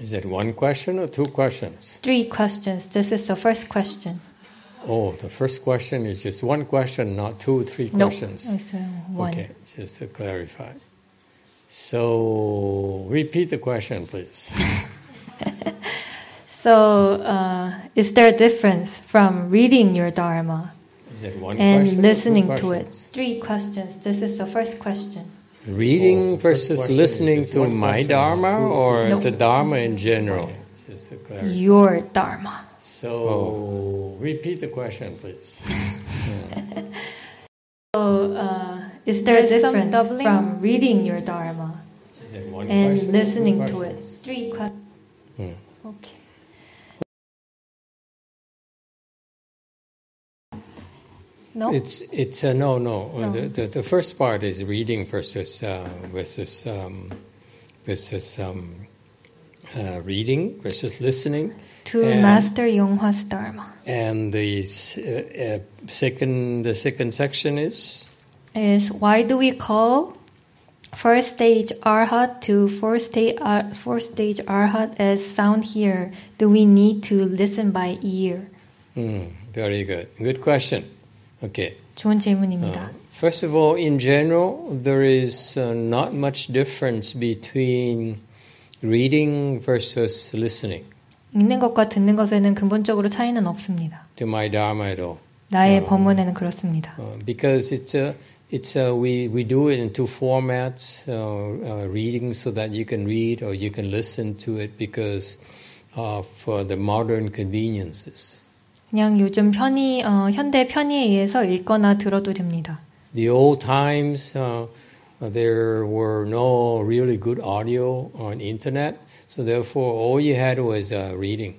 Is it one question or two questions? Three questions. This is the first question. Oh, the first question is just one question, not two, three No, questions. it's uh, one. Okay, just to clarify. So, repeat the question, please. So, uh, is there a difference from reading your Dharma Is it one and question? or two listening to it? Three questions. This is the first question. Reading Oh, versus listening to my Dharma two, or No. the Dharma in general? Okay. Just to clarify. Your Dharma. So, Oh. repeat the question, please. So, uh, is there a There's some difference doubling. from reading your Dharma Is it one and question listening to it? Three questions. Hmm. Okay. No? It's it's uh, no no. Uh, No. The, the the first part is reading versus uh, versus um, versus um, uh, reading versus listening, To And- master Yonghwa's Dharma and the uh, uh, second the second section is is why do we call first stage arhat to fourth stage, uh, fourth stage arhat as sound here? Do we need to listen by ear? Hmm, very good good question. Okay. 좋은 Uh, 질문입니다. first of all, in general, there is uh, not much difference between reading versus listening 읽는 것과 듣는 것에는 근본적으로 차이는 없습니다. to my dharma at all. 나의 어. 법문에는 그렇습니다. Uh, because it's a, it's a, we, we do it in two formats uh, uh, reading so that you can read or you can listen to it because of uh, the modern conveniences. 그냥 요즘 편의, 어, 현대 편의에 의해서 읽거나 들어도 됩니다. The old times, uh, uh, there were no really good audio on internet, so therefore all you had was uh, reading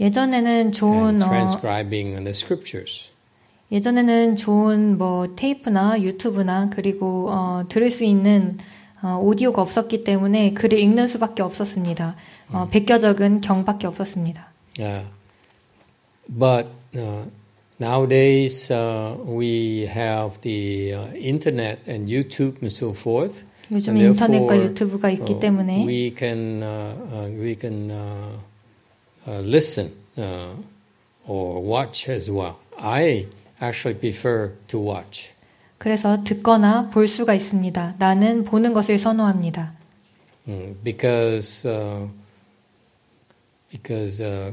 예전에는 좋은 and 어, transcribing the scriptures. 예전에는 좋은 뭐 테이프나 유튜브나 그리고 어, 들을 수 있는 어, 오디오가 없었기 때문에 글을 읽는 수밖에 없었습니다. 어, 베껴 적은 경밖에 없었습니다. Yeah. But uh, nowadays uh, we have the uh, internet and YouTube and so forth. 요즘 And 인터넷과 therefore, 유튜브가 있기 uh, 때문에 we can uh, uh, we can uh, uh, listen uh, or watch as well. I actually prefer to watch. 그래서 듣거나 볼 수가 있습니다. 나는 보는 것을 선호합니다. Mm, because uh, because uh,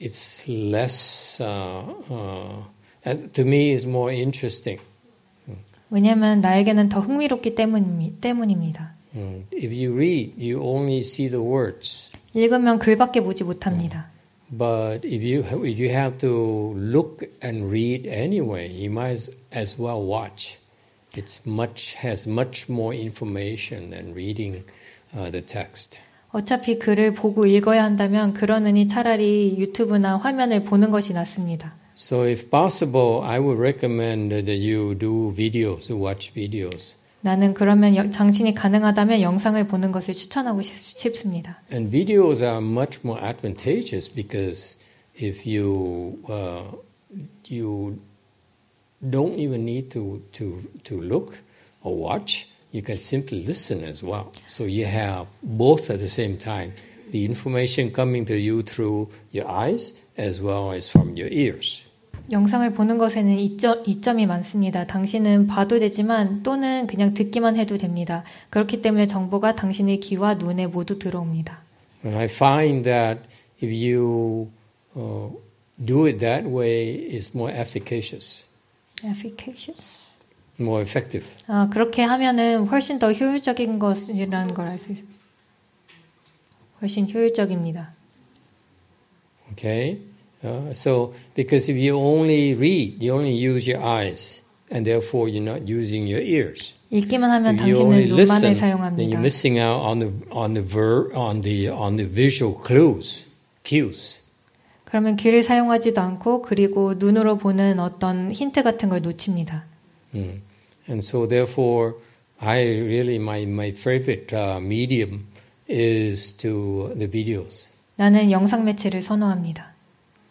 it's less uh, uh, and to me is more interesting. 왜냐하면 나에게는 더 흥미롭기 때문입니, 때문입니다. Mm. If you read, you only see the words. 읽으면 글밖에 보지 못합니다. But if you if you have to look and read anyway, you might as, as well watch. It's much has much more information than reading uh, the text. 어차피 글을 보고 읽어야 한다면 그러느니 차라리 유튜브나 화면을 보는 것이 낫습니다. So, if possible, I would recommend that you do videos, watch videos. 나는 그러면 여- 당신이 가능하다면 영상을 보는 것을 추천하고 싶- 싶습니다. And videos are much more advantageous because if you uh, you don't even need to, to, to look or watch, you can simply listen as well. So you have both at the same time the information coming to you through your eyes as well as from your ears. 영상을 보는 것에는 이점, 이점이 많습니다. 당신은 봐도 되지만 또는 그냥 듣기만 해도 됩니다. 그렇기 때문에 정보가 당신의 귀와 눈에 모두 들어옵니다. And I find that if you uh, do it that way, it's more efficacious, Efficacious. More effective. 아, 그렇게 하면은 훨씬 더 효율적인 것이라는 걸 알 수 있습니다. 훨씬 효율적입니다. Okay? Uh, so, because if you only read, you only use your eyes, and therefore you're not using your ears. 읽기만 하면 If 당신은 listen, 눈만을 then 사용합니다. you're missing out on the on the ver, on the on the visual clues, cues. 그러면 귀를 사용하지도 않고 그리고 눈으로 보는 어떤 힌트 같은 걸 놓칩니다. Mm. And so, therefore, I really my my favorite uh, medium is to the videos, 나는 영상 매체를 선호합니다.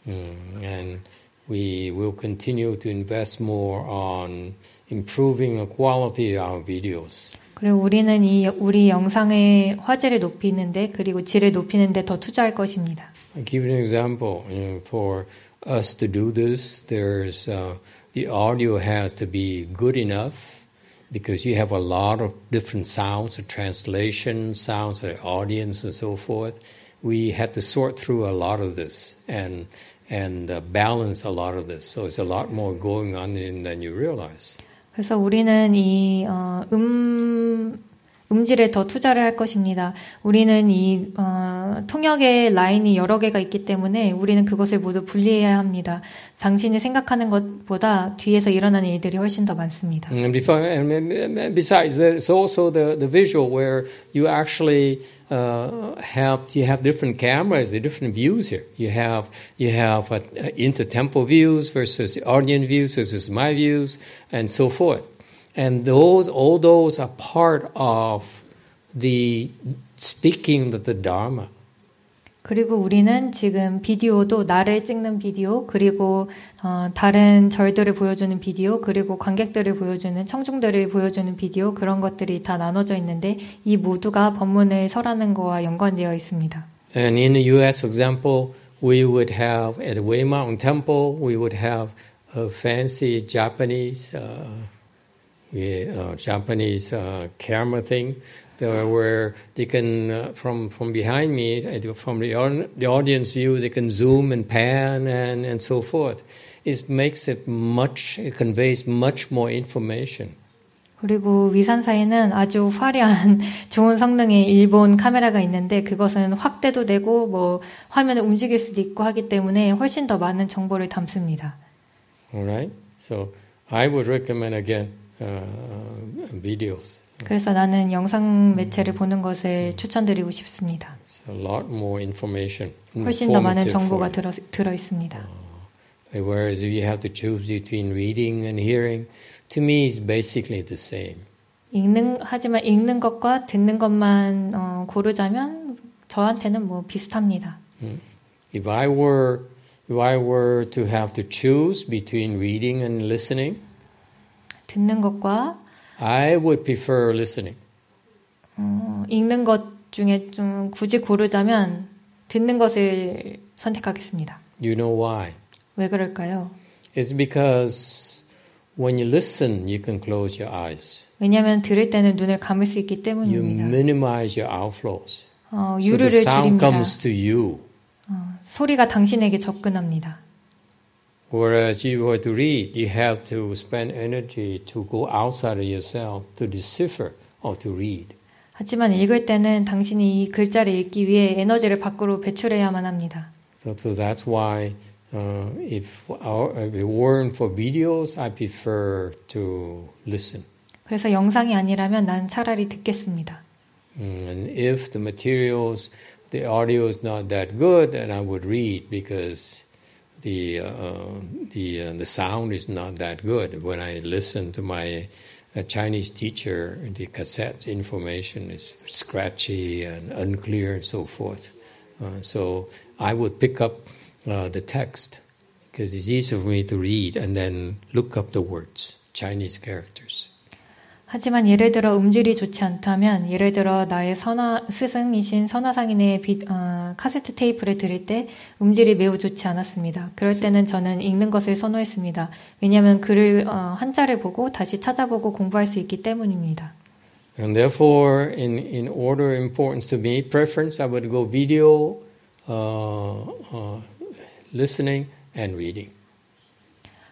mm. and we will continue to invest more on improving the quality of our videos. 그리고 우리는 이 우리 영상의 화질을 높이는데 그리고 질을 높이는데 더 투자할 것입니다. I'll give you an example. You know, for us to do this, there's uh, the audio has to be good enough because you have a lot of different sounds, of translation, sounds of the audience, and so forth. We had to sort through a lot of this and and uh, balance a lot of this. So it's a lot more going on in, than you realize. 그래서 우리는 이 어, 음, 음질에 더 투자를 할 것입니다. 우리는 이 어, 통역의 라인이 여러 개가 있기 때문에 우리는 그것을 모두 분리해야 합니다. 당신이 생각하는 것보다 뒤에서 일어나는 일들이 훨씬 더 많습니다. And, besides, there's also the, the visual where you actually uh, have you have different cameras, different views here. You have you have uh, intertemporal views versus audience views versus my views, and so forth. And those all those are part of the speaking of the Dharma. 그리고 우리는 지금 비디오도 나를 찍는 비디오 그리고 어, 다른 절들을 보여주는 비디오 그리고 관객들을 보여주는 청중들을 보여주는 비디오 그런 것들이 다 나눠져 있는데 이 모두가 법문을 설하는 거와 연관되어 있습니다. And in the U.S., for example, we would have at Way Mountain Temple, we would have a fancy Japanese, uh, yeah, uh, Japanese uh, camera thing, where they can, uh, from from behind me, uh, from the au- the audience view, they can zoom and pan and and so forth. It makes it much, it conveys much more information. 그리고 위산사에는 아주 화려한 좋은 성능의 일본 카메라가 있는데 그것은 확대도 되고 뭐 화면을 움직일 수도 있고 하기 때문에 훨씬 더 많은 정보를 담습니다. All right. So I would recommend again uh, videos. 그래서 나는 영상 매체를 보는 것을 추천드리고 싶습니다. It's a lot more information. 훨씬 더 많은 informative 정보가 for 들어, 들어 있습니다. you. Whereas if you have to choose between reading and hearing, to me it's basically the same. 읽는 하지만 읽는 것과 듣는 것만 어, 고르자면 저한테는 뭐 비슷합니다. If I were if I were to have to choose between reading and listening, 듣는 것과 I would prefer listening. 어, 읽는 것 중에 좀 굳이 고르자면 듣는 것을 선택하겠습니다. You know why? 왜 그럴까요? It's because when you listen, you can close your eyes. 왜냐하면 들을 때는 눈을 감을 수 있기 You 때문입니다. minimize your outflows. 어, So the sound 줄입니다. comes to you. 어, 소리가 당신에게 접근합니다. Whereas you were to read, you have to spend energy to go outside of yourself to decipher or to read. 하지만 읽을 때는 당신이 이 글자를 읽기 위해 에너지를 밖으로 배출해야만 합니다. So, so that's why uh, if, our, if it weren't for videos, I prefer to listen. 그래서 영상이 아니라면 난 차라리 듣겠습니다. Mm, And if the materials, the audio is not that good, then I would read because the uh, the uh, the sound is not that good. When I listen to my uh, Chinese teacher, the cassette information is scratchy and unclear and so forth. Uh, so I would pick up uh, the text because it's easier for me to read and then look up the words, Chinese characters. 하지만 예를 들어 음질이 좋지 않다면 예를 들어 나의 선화 스승이신 선화상인의 비, 어, 카세트 테이프를 들을 때 음질이 매우 좋지 않았습니다. 그럴 때는 저는 읽는 것을 선호했습니다. 왜냐하면 글을 어, 한자를 보고 다시 찾아보고 공부할 수 있기 때문입니다. And therefore, in, in order importance to me, preference, I would go video, uh, uh, listening, and reading.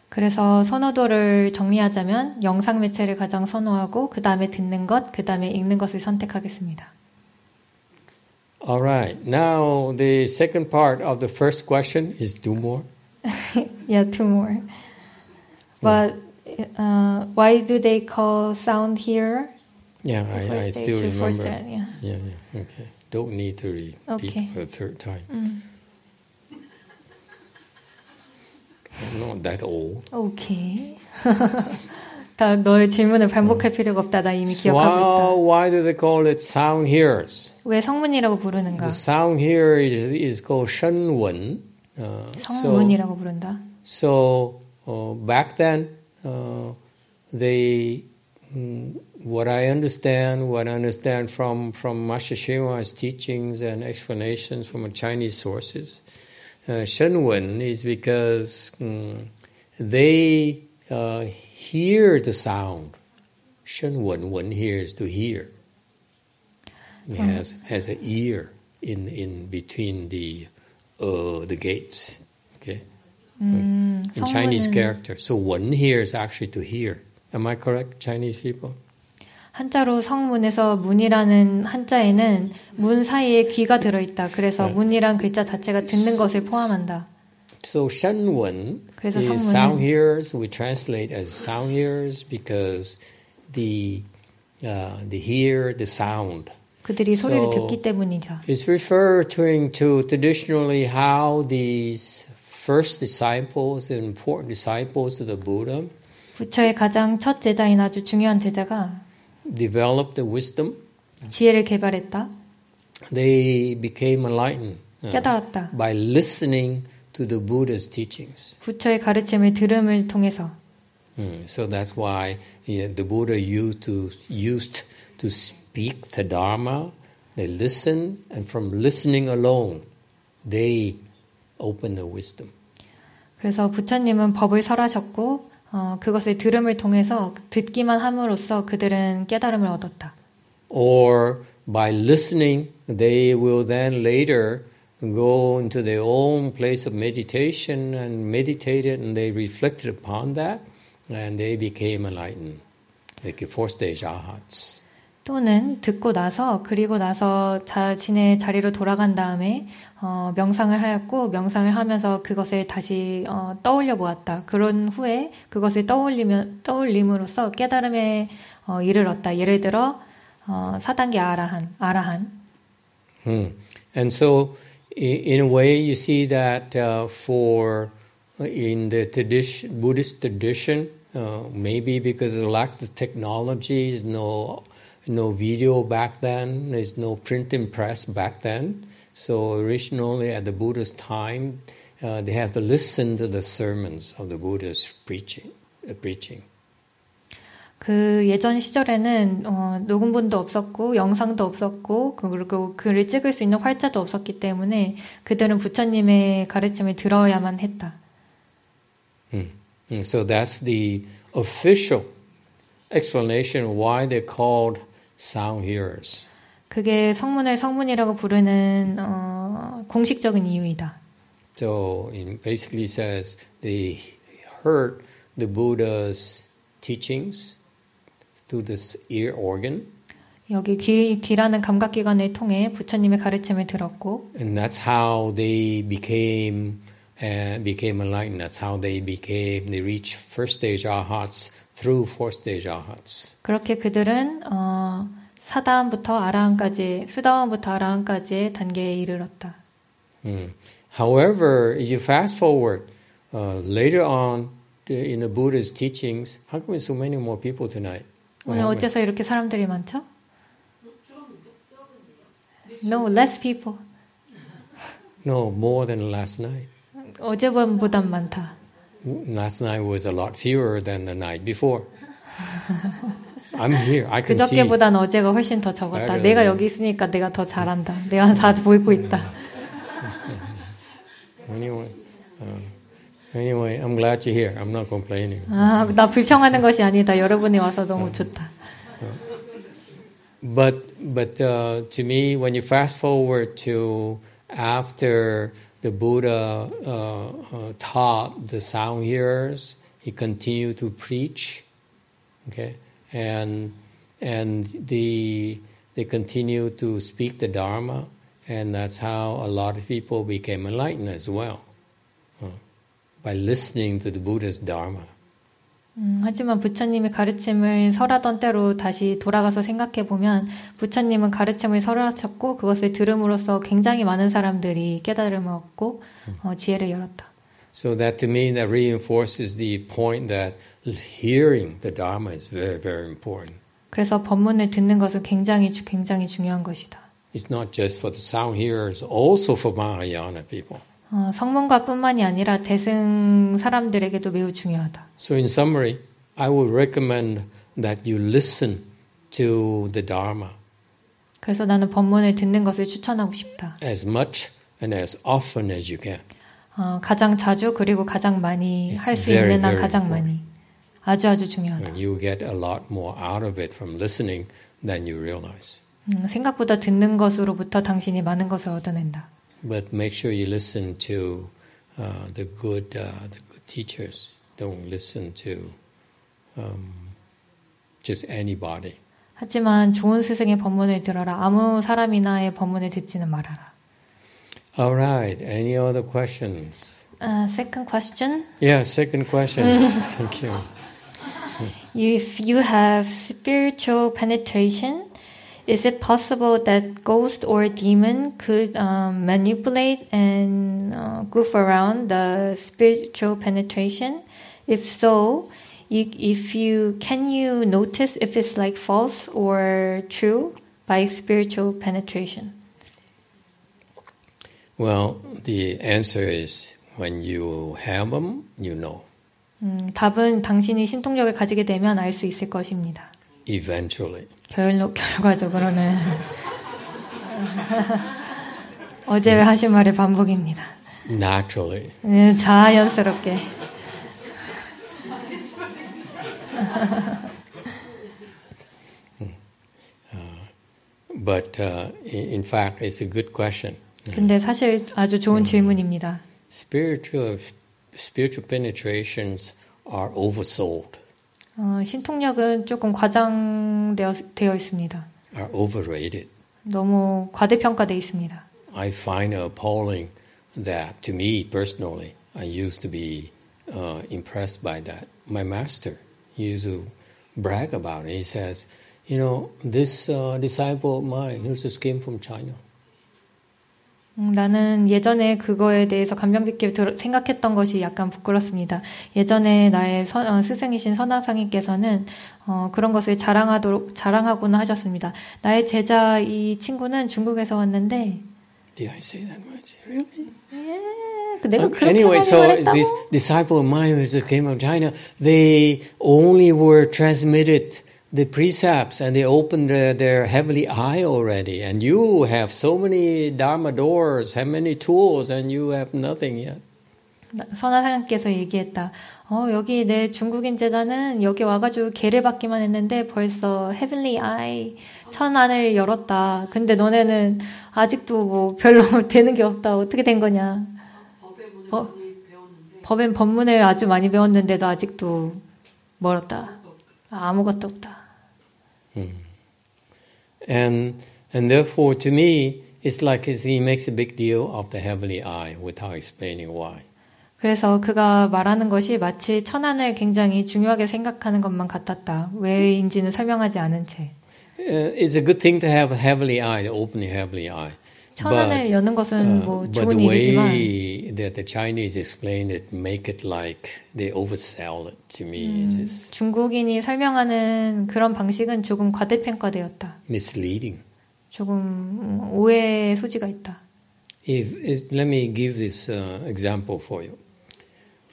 그래서 선호도를 정리하자면 영상 매체를 가장 선호하고 그 다음에 듣는 것, 그 다음에 읽는 것을 선택하겠습니다. All right. Now, the second part of the first question is do more. Yeah, two more. But uh, why do they call sound here? Yeah, I, I still remember. stage, yeah. Yeah, yeah. Okay. Don't need to repeat Okay. for the third time. 음. not that old. 오케이. 다 너의 질문을 반복할 필요가 없다. 나 이미 So 기억하고 why do they call it sound hearers? 있다. 왜 성문이라고 부르는가? The sound hearer is, is called shenwen. Uh, so, 성문이라고 부른다. so uh, back then, uh, they mm, what I understand, what I understand from from Master Shima's teachings and explanations from Chinese sources, uh, uh, Shenwen is because um, they uh, hear the sound. Shenwen, one hears to hear. It uh-huh. has has an ear in in between the uh, the gates. Okay. Mm, in Chinese character, so one hears actually to hear. Am I correct, Chinese people? 한자로 성문에서 문이라는 한자에는 문 사이에 귀가 들어 있다. 그래서 네. 문이란 글자 자체가 듣는 것을 포함한다. So shenwen 그래서 is sound hearers. We translate as sound hearers because the uh, the hear the sound. 그들이 소리를 So- 듣기 때문이다. It's referring to traditionally how these first disciples, important disciples of the Buddha, 부처의 가장 첫 제자인 아주 중요한 제자가 developed the wisdom. 지혜를 개발했다. They became enlightened uh, 깨달았다. by listening to the Buddha's teachings. 부처의 가르침을 들음을 통해서 Mm, So that's why yeah, the Buddha used to used to speak the Dharma. They listen, and from listening alone, they open the wisdom. 그래서 부처님은 법을 설하셨고 어, 그것을 들음을 통해서 듣기만 함으로써 그들은 깨달음을 얻었다. Or by listening, they will then later go into their own place of meditation and meditated, and they reflected upon that, and they became enlightened, like four stage arhats. 또는 듣고 나서 그리고 나서 자신의 자리로 돌아간 다음에 어, 명상을 하였고 명상을 하면서 그것을 다시 어, 떠올려 보았다. 그런 후에 그것을 떠올리면 떠올림으로써 깨달음에 어, 이르렀다. 예를 들어 어, 4단계 아라한, 아라한. Hmm. And so, in a way, you see that uh, for uh, in the tradition, Buddhist tradition, uh, maybe because of the lack of technology, no no video back then, there's no printing press back then. So originally, at the Buddha's time, uh, they have to listen to the sermons of the Buddha's preaching. Uh, preaching. 그 예전 시절에는 어, 녹음본도 없었고 영상도 없었고 그리고 글을 찍을 수 있는 활자도 없었기 때문에 그들은 부처님의 가르침을 들어야만 했다. Mm. Mm, So that's the official explanation why they're called sound hearers. 그게 성문을 성문이라고 부르는 어, 공식적인 이유이다. So it basically says they heard the Buddha's teachings through this ear organ, 여기 귀, 귀라는 감각 기관을 통해 부처님의 가르침을 들었고 and that's how they became uh, became enlightened. That's how they became they reached first stage arhats through fourth stage arhats. 그렇게 그들은 어, 사다함부터 아라한까지 수다함부터 아라한까지의 단계에 이르렀다. Mm. However, if you fast forward uh, later on the- in the Buddha's teachings, how come so many more people tonight? What 오늘 happened? 어째서 이렇게 사람들이 많죠? No, less people. No, more than last night. 어제밤보단 많다. Last night was a lot fewer than the night before. I'm here. I can see. 그저께보단 어제가 훨씬 더 적었다. 맞아요. 내가 여기 있으니까 내가 더 잘한다. 내가 다 보이고 있다. Anyway, uh, anyway, I'm glad you're here. I'm not complaining. 아, 나 불평하는 것이 아니다. 여러분이 와서 너무 좋다. But but uh, to me, when you fast forward to after the Buddha uh, uh, taught the sound hearers, he continued to preach. Okay, and and the they continued to speak the Dharma, and that's how a lot of people became enlightened as well, by listening to the Buddha's Dharma. 음, 하지만 부처님의 가르침을 설하던 때로 다시 돌아가서 생각해 보면 부처님은 가르침을 설하셨고 그것을 들음으로써 굉장히 많은 사람들이 깨달음을 얻고 어, 지혜를 열었다. So that to me that reinforces the point that hearing the Dharma is very very important. 그래서 법문을 듣는 것은 굉장히 주- 굉장히 중요한 것이다. It's not just for the sound hearers, also for Mahayana people. 어, 성문가뿐만이 아니라 대승 사람들에게도 매우 중요하다. So in summary, I would recommend that you listen to the Dharma 그래서 나는 법문을 듣는 것을 추천하고 싶다. as much and as often as you can. 어, 가장 자주 그리고 가장 많이 할 수 있는 한 가장 important. 많이. 아주 아주 중요하다. And you get a lot more out of it from listening than you realize. 음, 생각보다 듣는 것으로부터 당신이 많은 것을 얻어낸다. But make sure you listen to uh, the good, uh, the good teachers. Don't listen to um, just anybody. 하지만 좋은 스승의 법문을 들어라. 아무 사람이나의 법문을 듣지는 말아라. All right. Any other questions? Uh, second question. Yeah. Second question. Thank you. If you have spiritual penetration, is it possible that ghost or demon could um, manipulate and uh, goof around the spiritual penetration? If so, i- if you can you notice if it's like false or true by spiritual penetration? Well, the answer is when you have them, you know. 음, 답은 당신이 신통력을 가지게 되면 알 수 있을 것입니다. Eventually. 결, 결과적으로는 어제 하신 말의 반복입니다. Naturally. 네, 자연스럽게. But uh, in, in fact, it's a good question. 근데 사실 아주 좋은 질문입니다. Spiritual spiritual penetrations are oversold, 어, 신통력은 조금 과장되어 되어 있습니다. are overrated. 너무 과대평가되어 있습니다. I find it appalling that, to me personally, I used to be uh, impressed by that. My master used to brag about it. He says, "You know, this uh, disciple of mine who just came from China. 음, 나는 예전에 그거에 대해서 감명 깊게 들- 생각했던 것이 약간 부끄럽습니다. 예전에 나의 선- 어, 스승이신 선화상님께서는 어, 그런 것을 자랑하도록 자랑하고는 하셨습니다. 나의 제자 이 친구는 중국에서 왔는데 Did I say that much? Really? 예, 그 내가 Uh, 그렇게 anyway, so this disciple of mine who came from China, they only were transmitted the precepts and they opened their, their heavenly eye already. And you have so many Dharma doors, have many tools, and you have nothing yet. 선화상님께서 얘기했다. 어, 여기 내 중국인 제자는 여기 와가지고 개를 받기만 했는데 벌써 헤븐리 아이 천안을 열었다. 근데 너네는 아직도 뭐 별로 되는 게 없다. 어떻게 된 거냐? 어, 법엔 법문을 아주 많이 배웠는데도 아직도 멀었다. 아, 아무것도 없다. And, and therefore, to me, it's like he makes a big deal of the heavenly eye without explaining why. 그래서 그가 말하는 것이 마치 천안을 굉장히 중요하게 생각하는 것만 같았다. 왜인지는 설명하지 않은 채. Uh, it's a good thing to have a heavenly eye, to open your heavenly eye. 천안을 여는 것은 Uh, 뭐 but 좋은 the 일이지만 way that the Chinese explain it, make it like they oversell it to me, is just 중국인이 설명하는 그런 방식은 조금 과대평가되었다. misleading. 조금 음, 오해의 소지가 있다. If, if let me give this uh, example for you.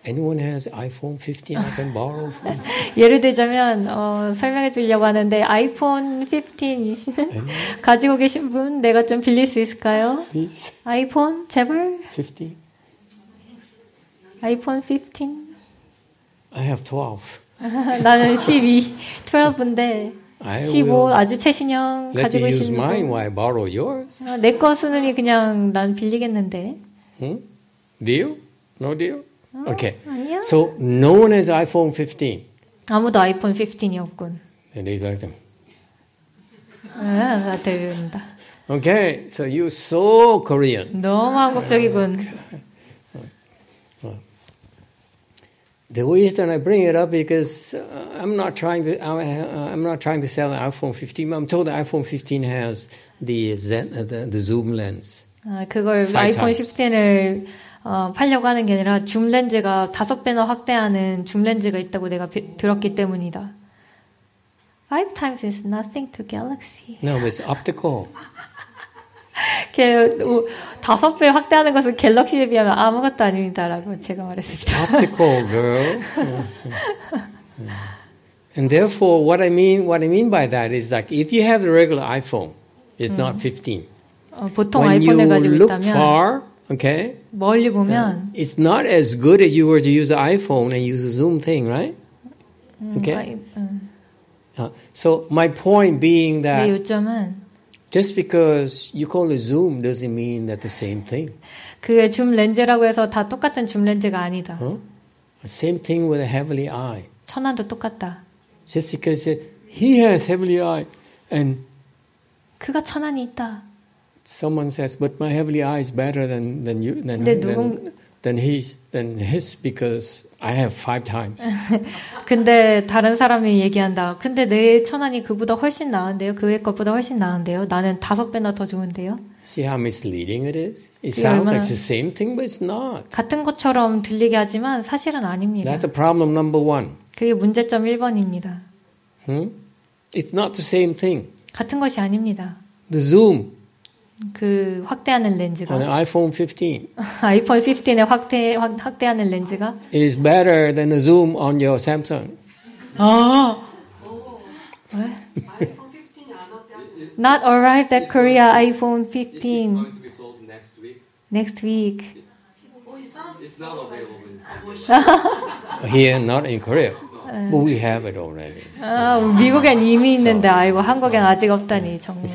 Anyone has iPhone 15 I can borrow from? 예를 들자면 어, 설명해 주려고 하는데 아이폰 15이시는 가지고 계신 분 내가 좀 빌릴 수 있을까요? Please, 아이폰 제발 15. 아이폰 15 I have 12. 나는 12 12인데 I 15 will 아주 최신형 가지고 you use 계시는 mine 분 while I borrow yours. 어, 내거 쓰느니 그냥 난 빌리겠는데 Hmm? Deal? No deal? Okay. 아니야 So no one has iPhone 15. 아무도 아이폰 15이 없군 And they like them. 아, 나 들린다 Okay, so you're so Korean. 너무 한국적이군 The reason I bring it up because uh, I'm not trying to I, uh, I'm not trying to sell an iPhone 15. I'm told the iPhone 15 has the Zen, uh, the, the zoom lens. 아, 그걸 Five 아이폰 times. 16을 어, 팔려고 하는 게 아니라 줌 렌즈가 다섯 배나 확대하는 줌 렌즈가 있다고 내가 비- 들었기 때문이다. Five times is nothing to Galaxy. No, it's optical. 다섯 배 확대하는 것은 갤럭시에 비하면 아무것도 아닙니다라고 제가 말했습니다. Optical, girl. And therefore, what I mean, what I mean by that is like if you have the regular iPhone, it's not 15. 어, 보통 when you 아이폰을 가지고 look 있다면 far, okay, 멀리 보면 it's not as good as you were to use the iPhone and use the Zoom thing, right? Okay. 아이, 음, Uh, so my point being 내 that 요점은 just because you call it Zoom doesn't mean that the same thing. 그 줌 렌즈라고 해서 다 똑같은 줌 렌즈가 아니다. Huh? Same thing with a heavenly eye. 천안도 똑같다. Just because it, he has heavenly eye, and 그가 천안이 있다. Someone says, "But my heavenly eye is better than than you than than, 누군- than his than his because I have five times." 근데 다른 사람이 얘기한다. 근데 내 천안이 그보다 훨씬 나은데요. 그의 것보다 훨씬 나은데요. 나는 다섯 배나 더 좋은데요. See how misleading it is? It sounds like the same thing, but it's not. 같은 것처럼 들리게 하지만 사실은 아닙니다. That's a problem number one. 그게 문제점 1번입니다. Hmm? It's not the same thing. 같은 것이 아닙니다. The zoom 그 확대하는 on an 렌즈가 iPhone 15 아이폰 15의 확대 확, 확대하는 렌즈가 is better than the zoom on your Samsung. 아 아이폰 15이 안 왔대. Not arrived at Korea iPhone It's 15 going to be sold next week. It's not available. in Here, not in Korea, but we have it already. 아, 미국엔 이미 있는데 아이고 한국엔 아직 없다니 정말.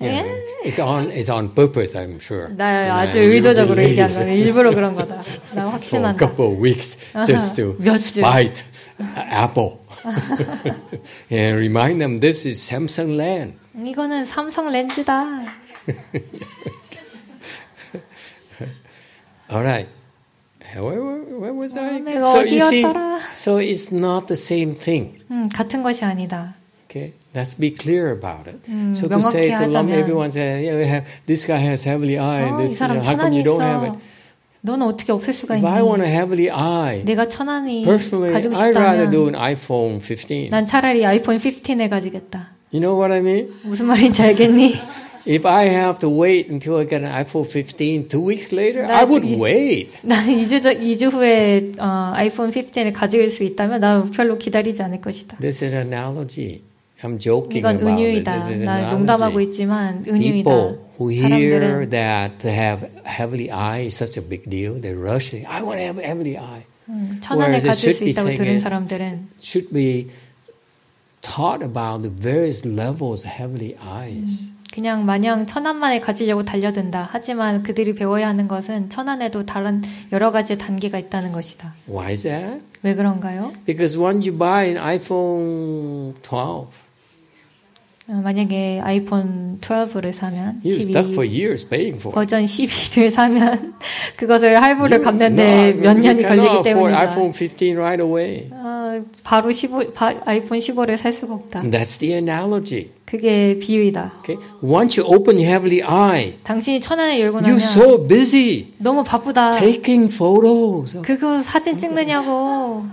Yeah, it's on it's on purpose, I'm sure. 나 And 아주 I 의도적으로 believe 얘기한 거네. 일부러 그런 거다. 나 for a 확신한다. couple of weeks just to 몇 주. spite Apple and remind them this is Samsung land. 이거는 삼성 렌즈다. All right. Where, where, where was I? 내가 So you see, 어디였더라? so it's not the same thing. 음, 같은 것이 아니다. Okay, let's be clear about it. 음, so to say to 명확히 lump 하자면- everyone say, yeah, we have, this guy has heavenly eye, 어, and 이 this, you 사람 know, how come 천안이 you don't have 있어. it? 너는 어떻게 없앨 수가 If I want 있니? a heavenly eye, 내가 천안이 personally, 가지고 I'd rather do 싶다면 an iPhone 15. 난 차라리 아이폰 15에 가지겠다. You know what I mean? 무슨 말인지 알겠니? If I have to wait until I get an iPhone 15 two weeks later, I would 나중에- wait. 난 2주, 전- 2주 후에 어, 아이폰 15을 가질 수 있다면 난 별로 기다리지 않을 것이다. This is an analogy. I'm joking 이건. 은유이다. 난 농담하고. 있지만 은유이다. People who hear that to have heavenly eye is such a big deal, they rush. I want to have heavenly eye. 음, it 가질 should 수 be 있다고 들은 사람들은 should be taught about the various levels of heavenly eyes. 그냥 마냥 천안만을 가지려고 달려든다. 하지만 그들이 배워야 하는 것은 천안에도 다른 여러 가지 단계가 있다는 것이다. Why is that? 왜 그런가요? Because once you buy an iPhone 12, 어, 만약에 아이폰 12를 사면 you're stuck for 12 years paying for it. 버전 12를 사면 그것을 할부를 갚는데 몇 년이 걸리기 때문이다. iPhone 15 right away. 어, 바로 15, 바- 아이폰 15를 살 수가 없다. That's the analogy. 그게 비유이다. Okay? Once you open your heavenly eye, 당신이 천안을 열고 나면 you're so busy 너무 바쁘다. taking photos. 그거 사진 찍느냐고.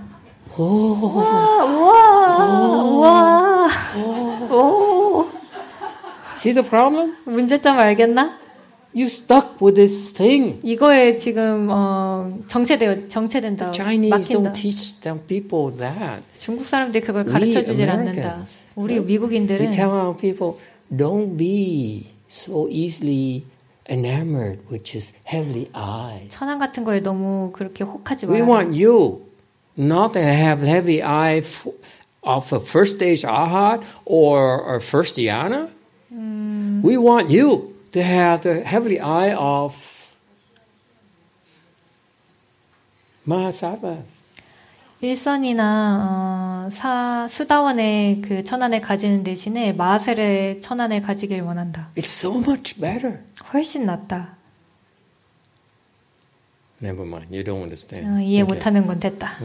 Oh, 우와, 우와, 우와. 오. see the problem? 문제점 알겠나? You stuck with this thing. 이거에 지금 어, 정체되어 정체된다. The Chinese 막힌다. don't teach them people that. 중국 사람들이 그걸 We 가르쳐 주질 않는다. 우리? 미국인들은 We tell our people, don't be so easily enamored with just heavenly eye. 천안 같은 거에 너무 그렇게 혹하지 We 마라. want you not to have heavy eye f- of a first stage ahat or a first dhyana. We want you to have the heavy eye of Mahasattvas. 일선이나 어, 사 수다원의 그 천안을 가지는 대신에 마셀의 천안을 가지길 원한다. It's so much better. 훨씬 낫다. Never mind, you don't understand. 어, 이해 Okay. 못하는 건 됐다.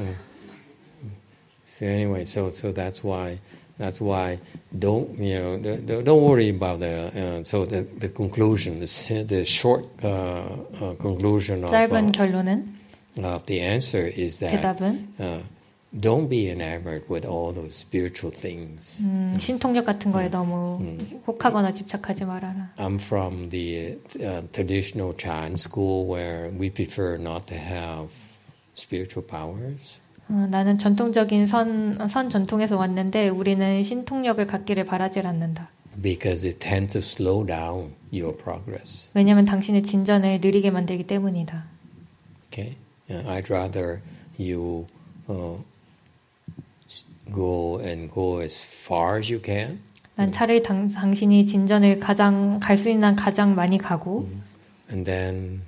So anyway, so so that's why that's why don't you know don't- don't don't worry about the uh, so the the conclusion the s- the short uh, uh, conclusion of, 짧은 uh, 결론은 of the answer is that 대답은 uh, don't be enamored with all those spiritual things. 음, 신통력 같은 거에 너무 혹하거나 집착하지 말아라. I'm from the uh, traditional Chan school where we prefer not to have spiritual powers. 어, 나는 전통적인 선, 선 전통에서 왔는데 우리는 신통력을 갖기를 바라질 않는다. because it tends to slow down your progress. 왜냐하면 당신의 진전을 느리게 만들기 때문이다. Okay, Uh, I'd rather you uh, s- go and go as far as you can, 난 차라리 당, 당신이 진전을 가장 갈 수 있는 한 가장 많이 가고 and then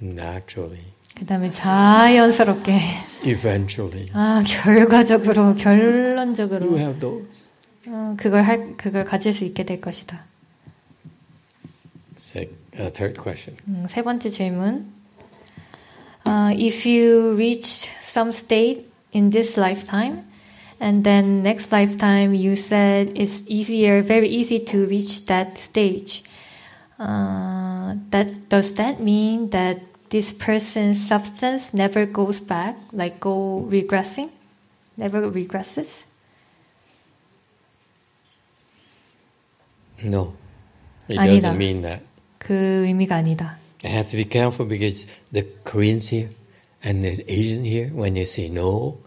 naturally, 그 다음에 자연스럽게 eventually, 아 결과적으로 you 결론적으로 have those. 어, 그걸 할 그걸 가질 수 있게 될 것이다. Sec, uh, third question. 음, 세 번째 질문. Uh, if you reach some state in this lifetime, and then next lifetime you said it's easier, very easy to reach that stage. Uh, that does that mean that this person's substance never goes back, like go regressing, never regresses? No, it 아니다. doesn't mean that. 그 의미가 아니다. I have to be careful because the Koreans here and the Asian here, when they say no,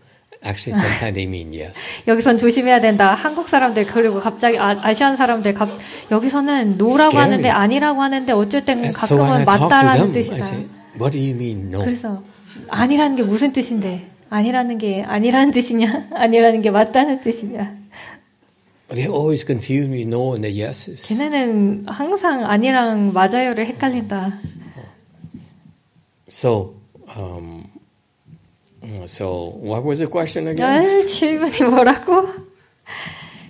actually sometimes they mean yes. 여기선 조심해야 된다. 한국 사람들 그리고 갑자기 아, 아시안 사람들 갑, 여기서는 노라고 Scary. 하는데 아니라고 하는데 어쩔 땐 so 가끔은 to 맞다라는 뜻이다. say, what do you mean no? 그래서 아니라는 게 무슨 뜻인데? 아니라는 게 아니라는 뜻이냐? 아니라는 게 맞다는 뜻이냐? They always confuse me no and the yeses. 걔네는 항상 아니랑 맞아요를 헷갈린다. So, um, so what was the question again? 아, 질문이 뭐라고?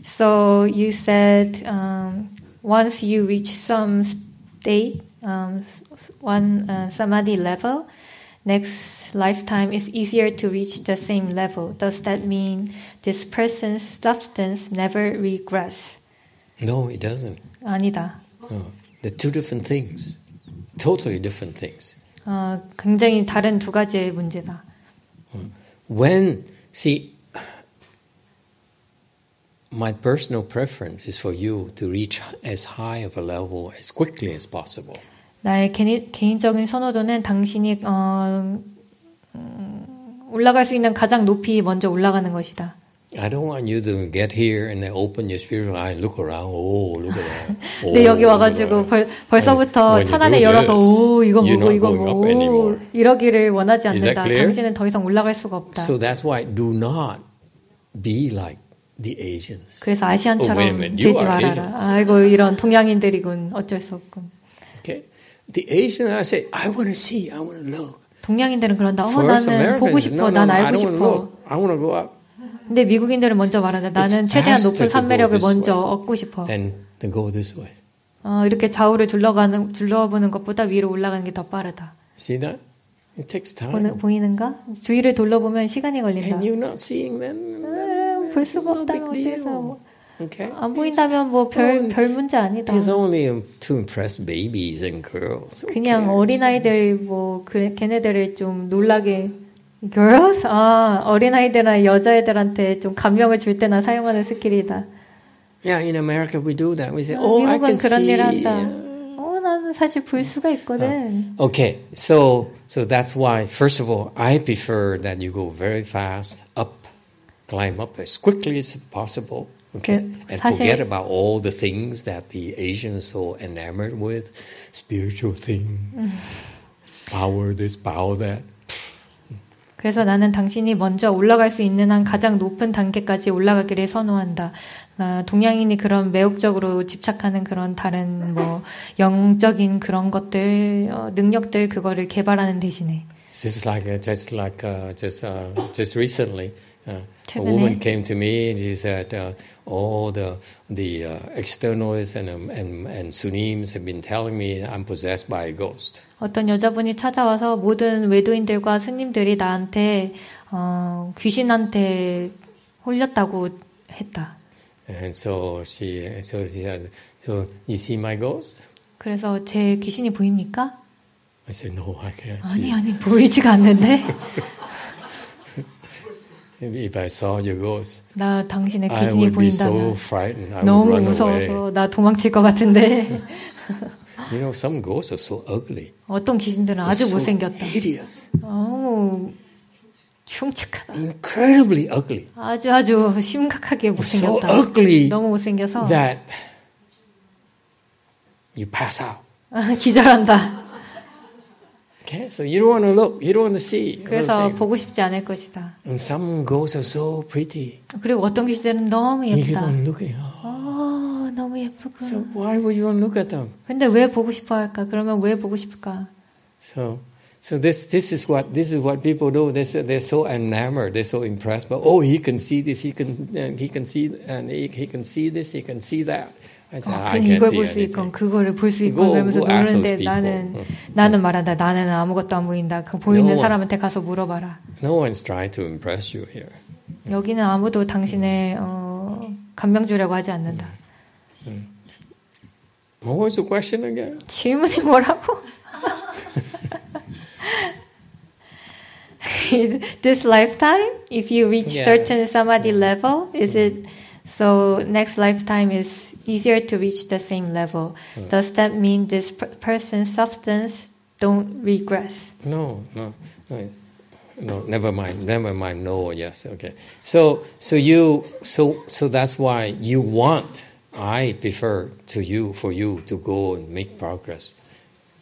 So you said um, once you reach some state, um, s- s- one uh, samadhi level, next lifetime is easier to reach the same level. Does that mean this person's substance never regress? No, it doesn't. 아니다. Uh, they're two different things, totally different things. 어, 굉장히 다른 두 가지의 문제다. When, see, my personal preference is for you to reach as high of a level as quickly as possible. 나의 개인, 개인적인 선호도는 당신이 어, 음, 올라갈 수 있는 가장 높이 먼저 올라가는 것이다. I don't want you to get here and open your spiritual eye and look around. Oh, look at that. 근데 Oh, 여기 와가지고. 벌, 벌써부터 do 열어서 오 이거 뭐고 이거 뭐 anymore. 이러기를 원하지 않는다. 당신은 더 이상 올라갈 수가 없다. So that's why do not be like the Asians. 그래서 Oh, 아시안처럼. You 되지 말아라. 아이고 이런 동양인들이군 어쩔 수 없군. Okay? The Asian, I say, I want to see, I want to look. 동양인들은 그런다. 어 나는 보고 싶어. 난 알고 싶어. look. I want to go up. 근데 미국인들은 먼저 말한다. 나는 최대한 높은 산매력을 먼저. 얻고 싶어. Then, then go this way. 어, 이렇게 좌우를 둘러가는 둘러보는 것보다 위로 올라가는 게 더 빠르다. See that? It takes time. 보는, 보이는가? 주위를 둘러보면 시간이 걸린다. And you're not seeing them. 아, 볼 수가 없다. 어때서? Okay? 안 보인다면 뭐별별 문제 아니다. It's only um, to impress babies and girls. 그냥? 어린아이들 뭐 그, 걔네들을 좀 놀라게 girls 아 어린아이들이나 여자애들한테 좀 감명을 줄 때나 사용하는 스킬이다. Yeah, in America we do that. We say, oh, I 미국은 can 그런 see. 일 한다. 어 나는 사실 볼 수가 있거든. Okay, so so that's why first of all, I prefer that you go very fast up, climb up as quickly as possible. Okay, 그, and 사실- forget about all the things that the Asians so enamored with, spiritual thing, power this, power that. 그래서 나는 당신이 먼저 올라갈 수 있는 한 가장 높은 단계까지 올라가기를 선호한다. 나 동양인이 그런 매혹적으로 집착하는 그런 다른 뭐 영적인 그런 것들 어, 능력들 그거를 개발하는 대신에 This is like uh, just like uh, just uh, just recently, uh, a woman came to me and she said, uh, "All the the uh, externalists and, um, and and Sunims have been telling me I'm possessed by a ghost." 어떤 여자분이 찾아와서 모든 외도인들과 스님들이 나한테 어, 귀신한테 홀렸다고 했다. And so she so she said, "So you see my ghost?" 그래서 제 귀신이 보입니까? I said, "No, I can't. 아니 아니 보이지가 않는데 If I saw your ghost, 나 당신의 귀신이 so 보인다면 frightened. I would 너무 무서워서 away." 나 도망칠 것 같은데 You know, some ghosts are so ugly, 어떤 귀신들은 아주 so 못생겼다. hideous. 어우 흉측하다. incredibly ugly, 아주 아주 심각하게 so 못생겼다. ugly 너무 못생겨서 that you pass out. 기절한다. Okay, so you don't want to look, you don't want to see. 그래서. 보고 싶지 않을 것이다. And some girls are so pretty. 그리고 어떤 귀신들은 너무 You 예쁘다. on looking. Oh. 어, 너무 예쁘고. So why would you want to look at them? 근데 왜 보고 싶어 할까? 그러면 왜 보고 싶을까? So, so this this is what this is what people do. They're so, they're so enamored. They're so impressed. But oh, he can see this. He can and he can see and he, he can see this. He can see that. I said, 어, I 이걸 see 볼수 있건. 그거를 볼 수 있건 그러면서 노는데. 나는 응. 나는 말한다. 나는 아무것도 안 보인다. 그 보이는 No. 사람한테 가서 물어봐라. No one's trying to impress you here. 여기는 아무도 당신의 어, 감명 주려고 하지 않는다. What was the question again? 질문이 뭐라고? this lifetime, if you reach Yeah. certain samadhi level, is it so next lifetime is easier to reach the same level? Does that mean this per- person's substance don't regress? No, no, no, no. Never mind. Never mind. No. Yes. Okay. So, so you, so, so that's why you want. I prefer to you for you to go and make progress,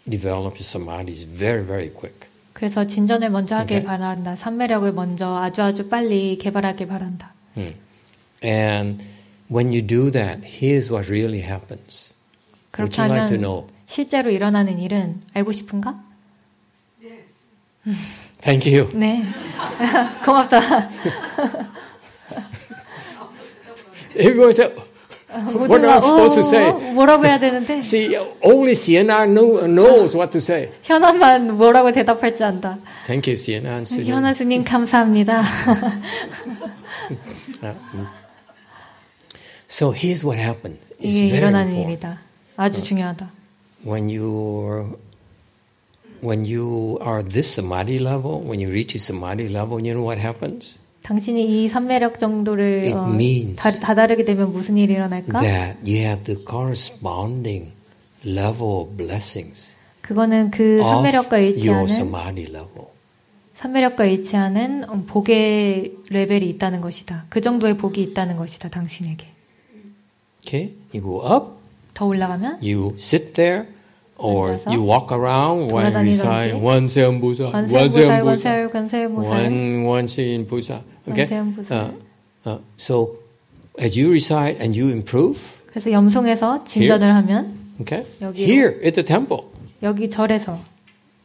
develop your samadhis very, very quick. 그래서 진전을 먼저 하길 Okay. 바란다. 삼매력을 먼저 아주 아주 빨리 개발하길 바란다. Hmm. And when you do that, here's what really happens. Would 그렇게 you like to 하면 know? 실제로 일어나는 일은 알고 싶은가? Yes. Thank you. 네. 고맙다. Everyone said, What am I supposed to say? 뭐라고 해야 되는데 see, only Sienna know, knows what to say. 현아만 뭐라고 대답할지 안다. Thank you, Sienna. and Sujin. 현아 스님 감사합니다. Uh, mm. So here's what happened. It's 이게 very 일어나는 important. 일이다. 아주 중요하다. When you when you are this samadhi level, when you reach a samadhi level, you know what happens? 당신이 이 삼매력 정도를 It 어, 다, 다다르게 되면 무슨 일이 일어날까? That you have the corresponding level of blessings 그거는 그 삼매력과 일치하는. 삼매력과 일치하는 어, 복의 레벨이 있다는 것이다. 그 정도의 복이 있다는 것이다. 당신에게. Okay, you go up, 더 올라가면 you sit there, or you walk around you recite one 원세인부사. Okay, 원세음보살. Uh, uh, so as you recite and you improve, 그래서 염송에서 진전을 하면 okay, 여기로. here at the temple, 여기 절에서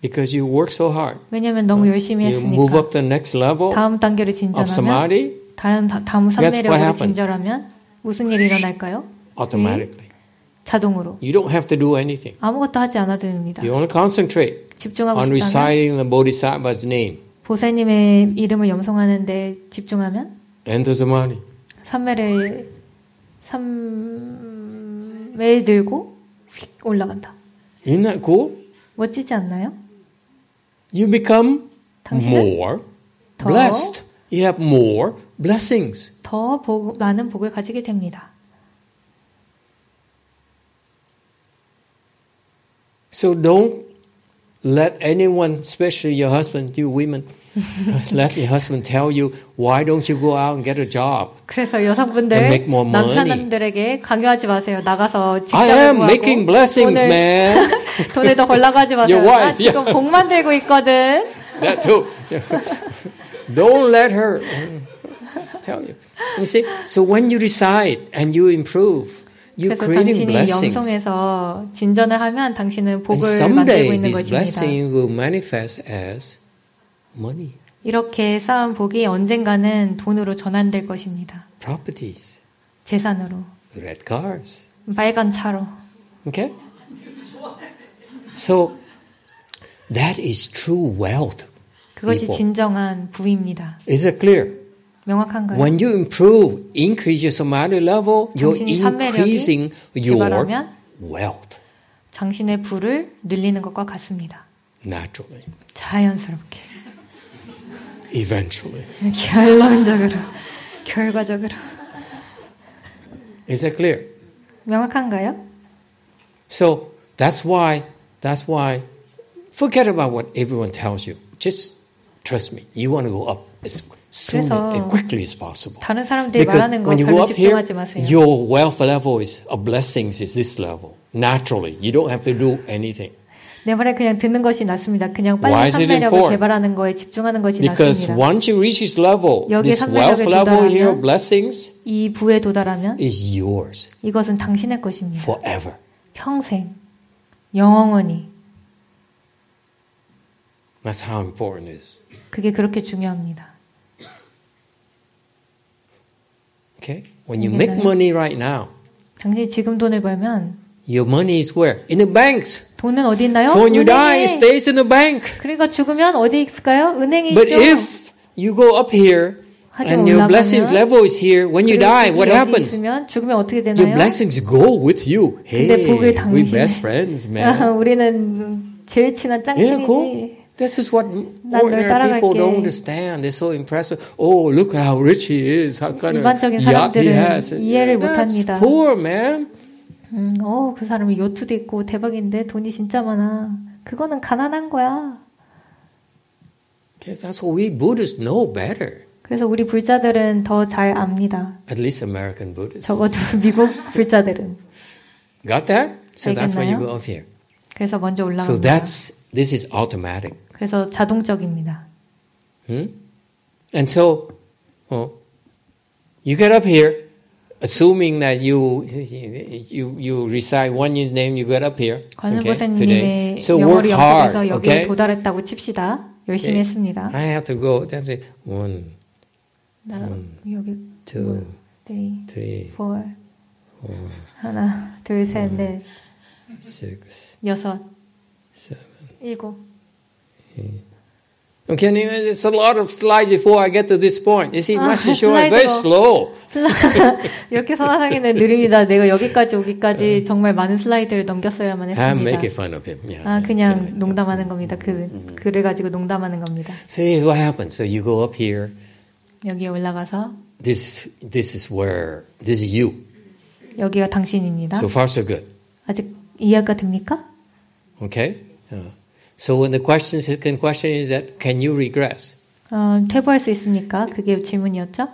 because you work so hard, 왜냐면 너무 열심히 you move 했으니까 up the next level 다음 of 진전하면 다른 다, 다음 Guess what 삼매력으로 happens? 진절하면 무슨 일이 일어날까요? automatically. 자동으로 You don't have to do anything. 아무것도 하지 않아도 됩니다. You only concentrate 집중하고 on 싶다면 reciting the bodhisattva's name 보살님의 이름을 염송하는데 집중하면 and the samadhi. 삼매를 삼매를 들고 휙 올라간다. Isn't that cool? 멋지지 않나요? You become more 더- blessed. You have more blessings. 더 복, 많은 복을 가지게 됩니다. So don't let anyone, especially your husband, you women, let your husband tell you, why don't you go out and get a job? 그래서 여성분들 make more money. 남편들에게 강요하지 마세요. 나가서 I 직장을 am 구하고 making blessings, 돈을, man. 돈을 더 벌라고 하지 마세요. Your 나 wife, 지금 yeah. 복 만들고 있거든. that too. don't let her tell you. You see, so when you recite and you improve, you're 그래서 creating 당신이 blessings. 영성에서 진전을 하면 당신은 복을 만들고 있는 것입니다. blessing will manifest as money, 이렇게 쌓은 복이 언젠가는 돈으로 전환될 것입니다. properties, 재산으로, red cars. 빨간 차로. Okay? So that is true wealth. 그것이 people. 진정한 부입니다. Is it clear? 명확한가요? When you improve, increase your samadhi level, you're increasing your wealth 당신의 부를 늘리는 것과 같습니다. naturally, 자연스럽게, eventually. 결론적으로, 결과적으로. Is that clear? 명확한가요? So that's why that's why forget about what everyone tells you. Just Trust me. You want to go up as soon 그래서 as quickly as possible. 다른 사람들이 Because 말하는 거 when you go 별로 up here, 집중하지 마세요. your wealth level is of blessings is this level. Naturally, you don't have to do anything. 내 말에 그냥 듣는 것이 낫습니다. 그냥 Why 빨리 is it 판매력을 important? 개발하는 거에 집중하는 것이 Because 낫습니다. once you reach this level, this wealth level here blessings 이 부에 도달하면 is yours 이것은 당신의 것입니다. forever. 평생, 영원히. That's how important it is. 그게 그렇게 중요합니다. Okay? When you make money right now, 당신이 지금 돈을 벌면 your money is where? In the banks. 돈은 어디 있나요? So when you die, 은행에. it stays in the bank. 그러니까 죽으면 어디 있을까요? 은행에 But 있죠. if you go up here 하지만 and your 올라가면 blessings level is here, when you 그리고 die, 복이 what 여기 happens? 있으면 죽으면 어떻게 Your 되나요? blessings go with you. 근데 Hey, 복을 we 당신의 best friends, 아, man. 우리는 제일 친한 Yeah, 짱친이지. cool. This is what 널 ordinary people 따라갈게. don't understand. They're so impressed. with, Oh, look how rich he is. How kind of 일반적인 yacht he 사람들은 has. 이해를 That's 못합니다. poor, man. 음, 어, 그 사람이 요트도 있고 대박인데 돈이 진짜 많아. 그거는 가난한 거야. Because that's what we Buddhists know better. 그래서 우리 불자들은 더 잘 압니다. At least American Buddhists. 적어도 미국 불자들은. Got that? So that's why you 알겠나요? go up here. 그래서 먼저 So 올라갑니다. that's this is automatic. 그래서 자동적입니다. Hmm? And so, oh, you get up here, assuming that you you you recite one year's name, you get up here. Okay, today. 관음보살님의 So work 영어를 hard. 연습해서 여기에 Okay. 도달했다고 칩시다. 열심히 Okay. 했습니다. I have to go. That's it. One, 나 여기 two, three, three, four, four, 하나, 둘, 셋, 넷, six, 여섯, seven. 일곱. Okay, and it's a lot of slides before I get to this point. You see, Ah, Master Shua very 슬라이드가- slow. 이렇게 선언하기는 느립니다. 내가 여기까지 오기까지 정말 많은 슬라이드를 넘겼어야만 I'm 했습니다. making fun of him. Yeah. 아, 그냥. 농담하는 겁니다. 그 글을 가지고 농담하는 겁니다. So here's what happens. So you go up here. 여기에 올라가서 This this is where this is you. 여기가 당신입니다. So far, so good. 아직 이해가 됩니까? Okay. Uh, so when the question, second question is that can you regress? 어, 퇴보할 수 있습니까? 그게 질문이었죠.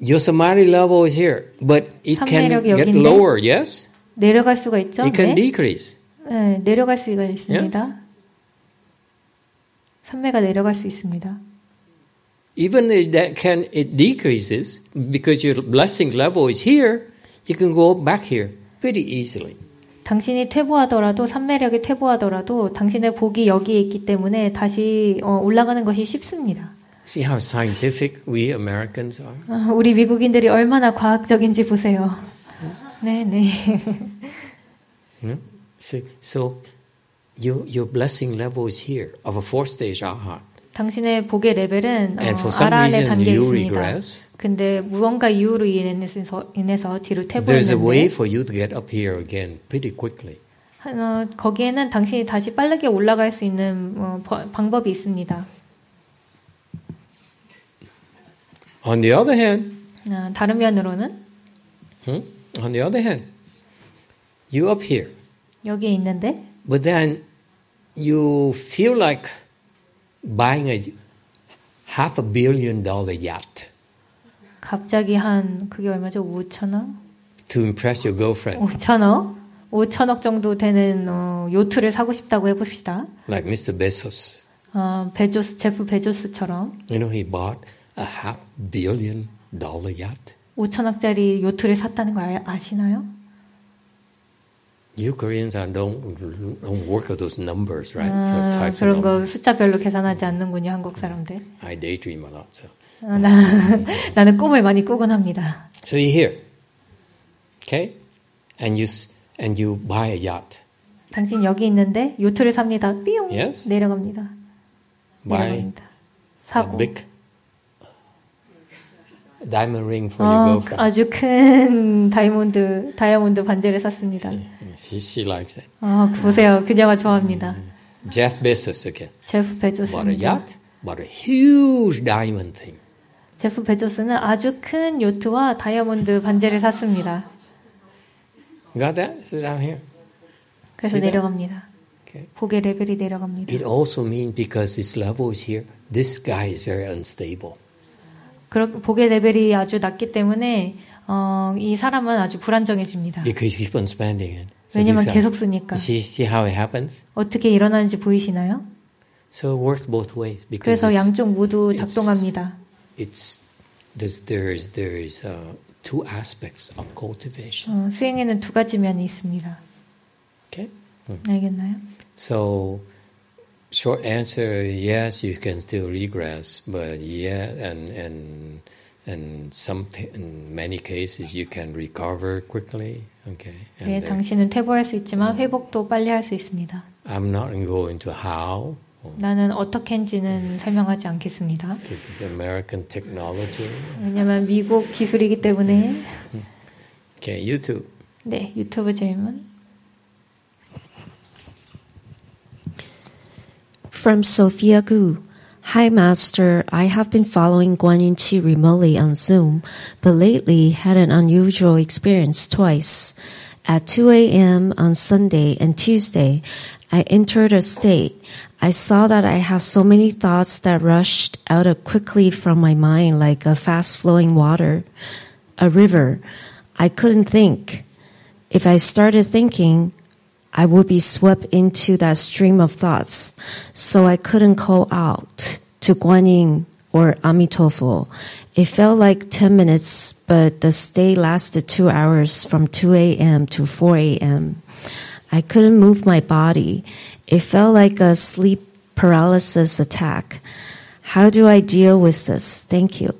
Your samadhi level is here, but it can 삼매력이 get 여기인데? lower. Yes, 내려갈 수가 있죠. it can 네. decrease. 네, 내려갈 수가 있습니다. Yes. 삼매가 내려갈 수 있습니다. Even if that can it decreases because your blessing level is here, you can go back here pretty easily. 당신이 퇴보하더라도 삼매력이 퇴보하더라도 당신의 복이 여기에 있기 때문에 다시 어, 올라가는 것이 쉽습니다. See how scientific we Americans are. 아, 우리 미국인들이 얼마나 과학적인지 보세요. 네, 네. So, so your your blessing level is here of a fourth stage arhat. 당신의 복의 레벨은 어, And for some 아란에 reason 담겨 you 있습니다. regress. 근데 무언가 이유로 인해서, 인해서 뒤로 There's a way 퇴보했는데 for you to get up here again pretty quickly. 어, 거기에는 당신이 다시 빠르게 올라갈 수 있는 어, 버- 방법이 있습니다. On the other hand, 어, 다른 면으로는 hmm, on the other hand, you up here, 여기에 있는데 but then you feel like buying a half a billion dollar yacht 갑자기 한 그게 얼마죠? 5천억? to impress your girlfriend, 5천억? 5천억 정도 되는 어, 요트를 사고 싶다고 해봅시다. like Mr. Bezos. 어, 베조스, 제프 베조스처럼 You know, he bought a half billion dollar yacht. 5천억짜리 요트를 샀다는 거 아, 아시나요? You Koreans don't don't work with those numbers, right? 아, 그런 거. 숫자별로 계산하지 않는군요, 한국 사람들. I daydream a lot, so. 아, 나, 나는 꿈을 많이 꾸곤 합니다. So you're here, okay, and you and you buy a yacht. 당신 여기 있는데 요트를 삽니다. 삐용 Yes. 내려갑니다. Buy 내려갑니다. a 사고 big diamond ring for your 어, girlfriend. 아주 큰 다이아몬드 다이아몬드 반지를 샀습니다. She, she likes it. 어, 보세요. 그녀가 좋아합니다. Jeff Bezos again 제프 bought a yacht, bought a huge diamond thing. 제프 베조스는 아주 큰 요트와 다이아몬드 반지를 샀습니다. Got that? Sit down here. 그래서? 내려갑니다. Okay. 복의 레벨이 내려갑니다. It also means because this level is here, this guy is very unstable. 그렇 복의 레벨이 아주 낮기 때문에 어, 이 사람은 아주 불안정해집니다. Because you keep on spending it. So 왜냐면 계속 쓰니까. see, see how it happens? 어떻게 일어나는지 보이시나요? So it works both ways because 그래서 it's, 양쪽 모두 it's- 작동합니다. it's there's there's there's uh, two aspects of cultivation. 어, 수행에는 두 가지 면이 있습니다. Okay. 알겠나요? So short answer, yes, you can still regress, but yeah, and and and some in many cases you can recover quickly. Okay. And 네, 당신은 퇴보할 수 있지만 회복도 빨리 할 수 있습니다. I'm not going to how. 나는 어떻게인지는 설명하지 않겠습니다. This is American technology. 왜냐면 미국 기술이기 때문에 Okay, YouTube. 네 유튜브 질문 From Sophia Gu. Hi, Master. I have been following Guan Yin Chi remotely on Zoom, but lately had an unusual experience twice. At 2 a.m. on Sunday and Tuesday, I entered a state. I saw that I had so many thoughts that rushed out of quickly from my mind like a fast flowing water, a river. I couldn't think. If I started thinking, I would be swept into that stream of thoughts, so I couldn't call out to Guanyin or Amitofo. It felt like 10 minutes, but the stay lasted two hours from 2 a.m. to 4 a.m. I couldn't move my body. It felt like a sleep paralysis attack. How do I deal with this? Thank you.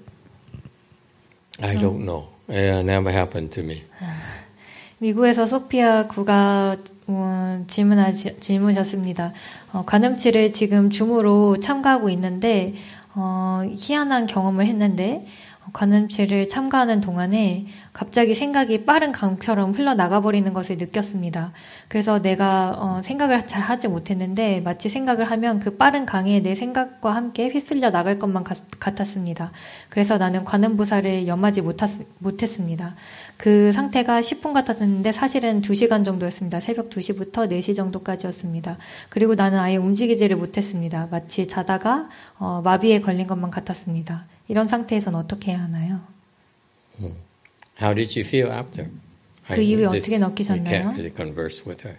I don't know. It never happened to me. 미국에서 소피아 구가 어, 질문하지, 질문하셨습니다. 어, 관음치를 지금 줌으로 참가하고 있는데 어, 희한한 경험을 했는데 어, 관음치를 참가하는 동안에 갑자기 생각이 빠른 강처럼 흘러나가 버리는 것을 느꼈습니다. 그래서 내가 어, 생각을 잘 하지 못했는데 마치 생각을 하면 그 빠른 강에 내 생각과 함께 휩쓸려 나갈 것만 같, 같았습니다. 그래서 나는 관음부사를 염하지 못했, 못했습니다. 그 상태가 10분 같았는데 사실은 2시간 정도였습니다. 새벽 2시부터 4시 정도까지였습니다. 그리고 나는 아예 움직이지를 못했습니다. 마치 자다가 어, 마비에 걸린 것만 같았습니다. 이런 상태에서는 어떻게 해야 하나요? How did you feel after? 그 이후에 어떻게 느끼셨나요? You can't really converse with her.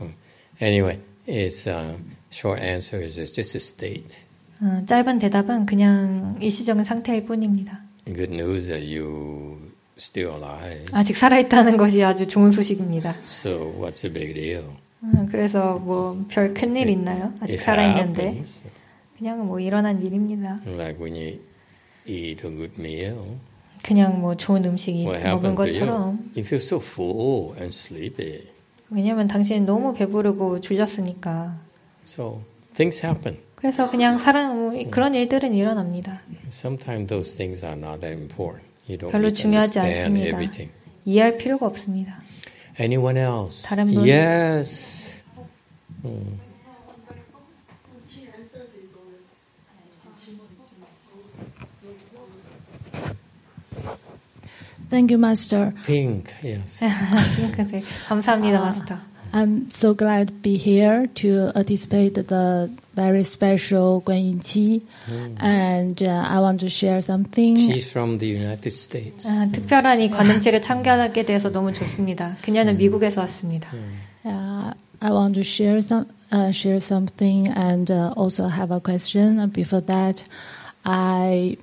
Um, Anyway, it's uh, short answer is it's just a state. 어, 짧은 대답은 그냥 일시적인 상태일 뿐입니다. Good news that you still alive. 아직 살아있다는 것이 아주 좋은 소식입니다. So what's the big deal? 음, 그래서 뭐 별 큰일 있나요? 아직 살아있는데. 그냥 뭐 일어난 일입니다. Like when you eat a good meal, 그냥 뭐 좋은 what 먹은? 것처럼 You feel so full and sleepy. 왜냐면 당신이 너무 배부르고 졸렸으니까 So things happen. 그래서 그냥 사람 그런 일들은 일어납니다. Sometimes those things are not that important. You don't 별로 중요하지 않습니다. everything. 이해할 필요가 없습니다. Anyone else? 다른 분? Yes. Thank you, Master. Pink. Yes. 감사합니다, 마스터. I'm so glad to be here to participate the very special Guanyin Qi, and uh, I want to share something. She's from the United States. 아, 특별한 이 관음체를 참가하게 돼서 너무 좋습니다. 그녀는 미국에서 왔습니다. Uh, I want to share some uh, share something and uh, also have a question. Before that, I.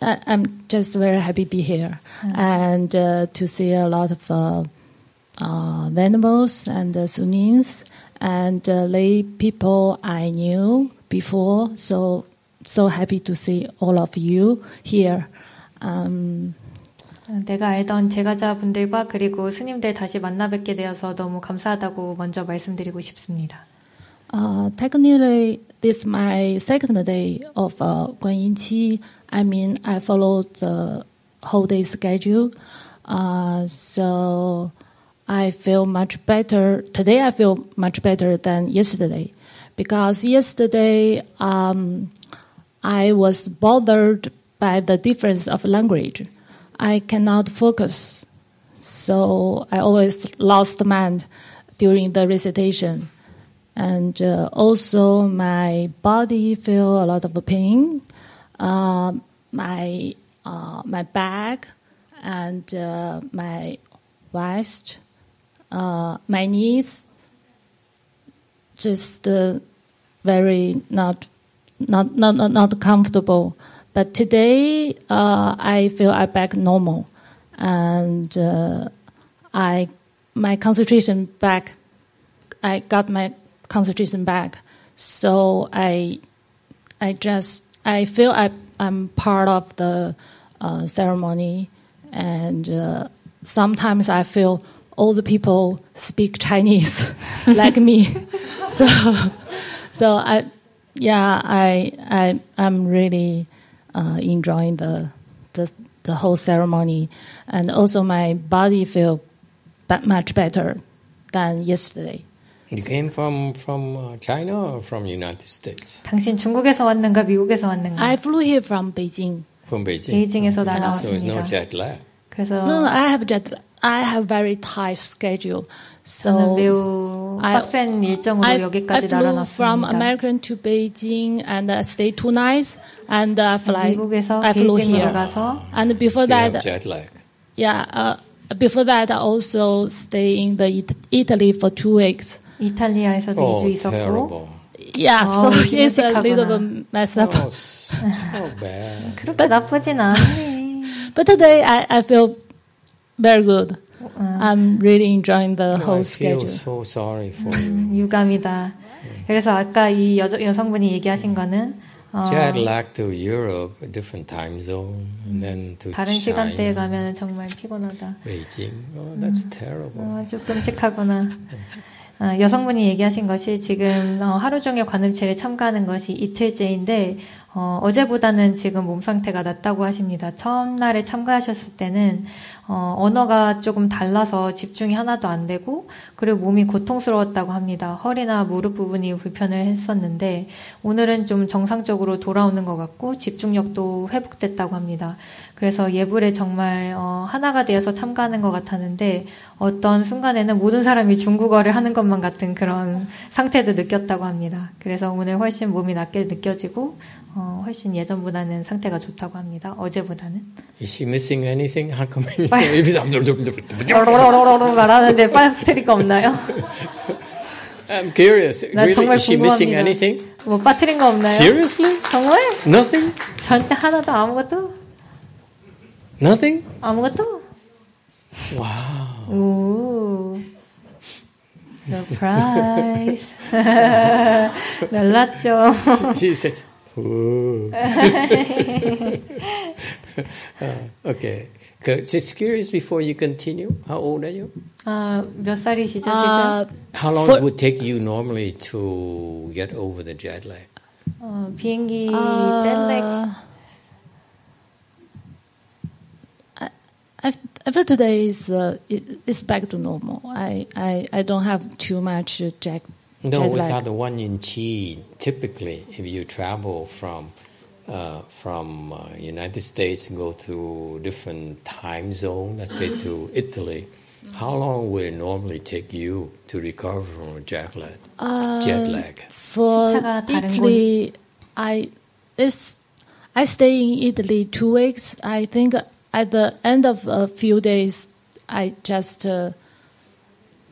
I- I'm just very happy to be here and uh, to see a lot of uh, uh, venerable and uh, Sunnins and uh, lay people I knew before. So so happy to see all of you here. Um, 어, 내가 알던 제가자분들과 그리고 스님들 다시 만나 뵙게 되어서 너무 감사하다고 먼저 말씀드리고 싶습니다. Uh, technically, this is my second day of uh, Guanyin Qi. I mean, I followed the whole day schedule. Uh, so I feel much better. Today, I feel much better than yesterday. Because yesterday, um, I was bothered by the difference of language. I cannot focus. So I always lost mind during the recitation and uh, also my body feel a lot of pain. Uh, my uh, my back and uh, my waist, uh, my knees, just uh, very not not not not, comfortable. But today uh, I feel I'm back normal, and uh, I my concentration back. I got my concentration back. So I I just I feel I I'm part of the uh, ceremony, and uh, sometimes I feel all the people speak Chinese like me. So so I yeah I I I'm really uh, enjoying the the the whole ceremony, and also my body feel ba- much better than yesterday. You came from from uh, China or from United States? 당신 중국에서 왔는가 미국에서 왔는가? I flew here from Beijing. From Beijing. 베이징에서 So it's no 날아왔습니다. jet lag. 그래서 No, no, I have jet. I have very tight schedule. 저는 So 매우 I- 빡센 일정으로 I, I 여기까지 flew from 날아놨습니다. American to Beijing and I stayed two nights and uh, fly. 미국에서 I flew 베이징으로 here. 가서 And before So you have that, jet lag. yeah, uh, before that I also stay in the It- Italy for two weeks. 이탈리아에서도 Oh, 2주 있었고 terrible. Yeah, Oh, so it's a little 심각하구나. bit messed up. Oh, so bad. 그렇게 나쁘진 않네. But today I, I feel very good. I'm really enjoying the No, I whole feel schedule. so sorry for you. 유감이다. 그래서 아까 이 여, 여성분이 얘기하신 거는 어, Jet lag to Europe, different time zone, and then to 다른 시간대에 China, 가면 정말 피곤하다. Beijing. Oh, that's terrible. 어, 아주 끔찍하구나. 아, 여성분이 얘기하신 것이 지금 어, 하루 종일 관음체에 참가하는 것이 이틀째인데 어, 어제보다는 지금 몸 상태가 낫다고 하십니다. 처음 날에 참가하셨을 때는 어, 언어가 조금 달라서 집중이 하나도 안 되고 그리고 몸이 고통스러웠다고 합니다. 허리나 무릎 부분이 불편을 했었는데 오늘은 좀 정상적으로 돌아오는 것 같고 집중력도 회복됐다고 합니다. 그래서 예불에 정말 어, 하나가 되어서 참가하는 것 같았는데 어떤 순간에는 모든 사람이 중국어를 하는 것만 같은 그런 상태도 느꼈다고 합니다. 그래서 오늘 훨씬 몸이 낫게 느껴지고 어, 훨씬 예전보다는 상태가 좋다고 합니다. 어제보다는. Is she missing anything? How come? 말하는데 빠뜨릴 거 없나요? I'm curious. 나 Really, 정말 is she missing anything? 뭐 빠뜨린 거 없나요? Seriously? 정말? Nothing? 절대 하나도 아무것도? Nothing? 아무것도? Wow. 오. 서프라이즈. 놀랐죠? She said. Uh, okay. So, Just curious before you continue. How old are you? 아, 몇 살이시죠, Uh, 지금? How long For- it would take you normally to get over the jet lag? 어, 비행기 uh, jetlag I, I feel today is uh, it, it's back to normal. I, I, I don't have too much uh, jet, no, without the one in Qi, typically, if you travel from uh, from uh, United States go to different time zone, let's say to Italy, how long will it normally take you to recover from jet lag? Uh, jet lag. For Italy, I it's I stay in Italy two weeks. I think at the end of a few days, I just uh,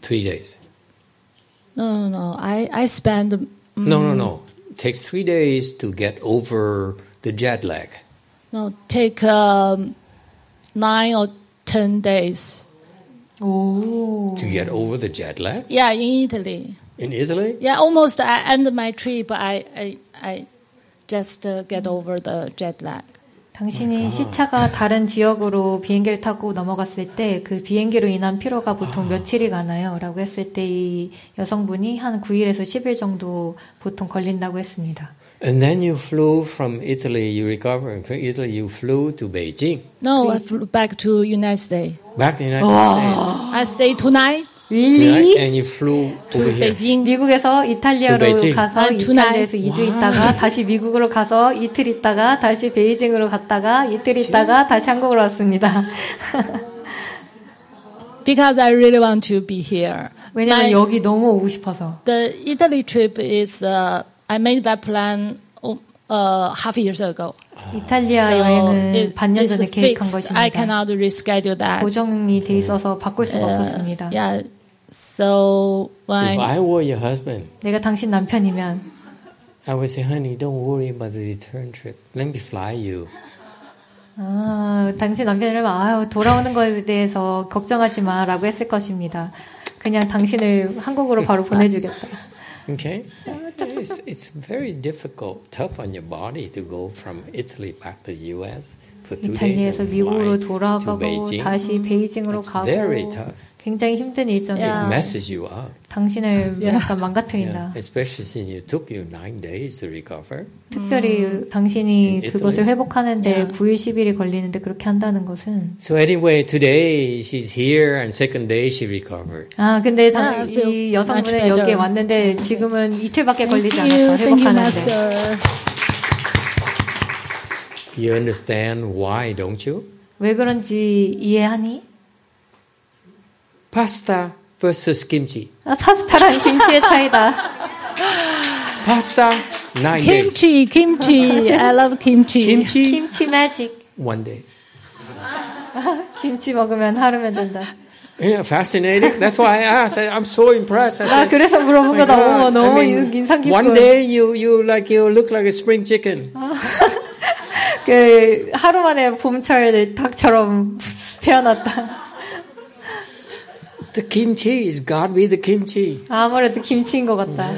three days no no no. I I spend No, no, no. It takes three days to get over the jet lag. no take um, nine or ten days. 오. To get over the jet lag Yeah, in Italy. in Italy? Yeah, almost I end my trip. I I, I just uh, get over the jet lag. 당신이 시차가 다른 지역으로 비행기를 타고 넘어갔을 때 그 비행기로 인한 피로가 보통 며칠이 가나요? 라고 했을 때 이 여성분이 한 9일에서 10일 정도 보통 걸린다고 했습니다. And then you flew from Italy, you recovered from Italy, you flew to Beijing, No, I flew back to United States. back to the United States. I stayed two nights Tonight, and you flew to. Beijing. 미국에서 이탈리아로 베이징. 가서 아. 이탈리아에서 2주 있다가 다시 미국으로 가서 이틀 있다가 다시 베이징으로 갔다가 이틀 있다가 다시 한국으로 왔습니다. because I really want to be here. 왜냐면 My- 여기 너무 오고 싶어서. The Italy trip is uh, I made that plan uh, half years ago. 이탈리아 여행은 it- 반년 전에 계획한 fixed. I 것입니다. cannot reschedule that. 고정이 돼 있어서 바꿀 수가 Uh, 없었습니다. yeah. So If when I were your husband, 내가 당신 남편이면 I would say, honey, don't worry about the return trip. Let me fly you. 아, 당신 남편이라면 아유 돌아오는 것에 대해서 걱정하지 마라고 했을 것입니다. 그냥 당신을 한국으로 바로 보내주겠다. Okay? It's, it's very difficult, tough on your body to go from Italy back to the US for two days 이탈리아에서 미국으로 돌아가고 Beijing. 다시 베이징으로 It's 가고 very tough. 굉장히 힘든 일정이에요. Yeah. It messes you up. 당신을. 약간 망가뜨린다. Yeah. Especially since it took you nine days to recover. 특별히 당신이 그것을. 회복하는데 Yeah. 9일 10일이 걸리는데 그렇게 한다는 것은 So anyway, today she's here and second day she recovered. 아 근데 당, feel 이 여성분은 better. 여기에 왔는데 지금은 이틀밖에 걸리지 않았어 회복하는데. You understand why, don't you? 왜 그런지 이해하니? Pasta versus kimchi. 아, 파스타랑 김치의 차이다. Pasta, nine days. Kimchi, kimchi. I love kimchi. Kimchi, 김치 매직. one day. 김치 먹으면 하루면 된다. Yeah, fascinating. That's why I asked. I'm so impressed. I 나 said, 그래서 물어본 "My 거다. 어머 God." 너무 I mean, 인상 깊고. one day you you like you look like a spring chicken. 그 하루 만에 봄철 닭처럼 태어났다. The kimchi is God be the kimchi. 아무래도 김치인 것 같다.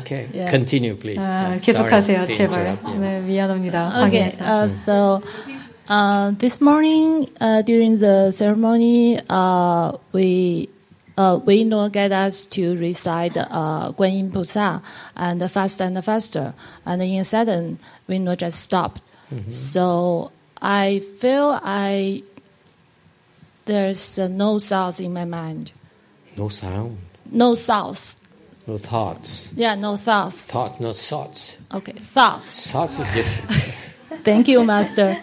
Okay, Yeah. continue, please. 아, Uh, 계속하세요, sorry to 제발. interrupt you. 네, 미안합니다. Okay, 방해해서. uh, so uh, this morning uh, during the ceremony, uh, we uh, we know get us to recite uh, Guanyin Pusa and fast and faster, and in a sudden we know just stopped. So I feel I there's uh, no thoughts in my mind, No sound, no thoughts. no thoughts. Yeah, no thoughts. Thoughts, not thoughts. Okay, thoughts. Thoughts is different. Thank you, Master.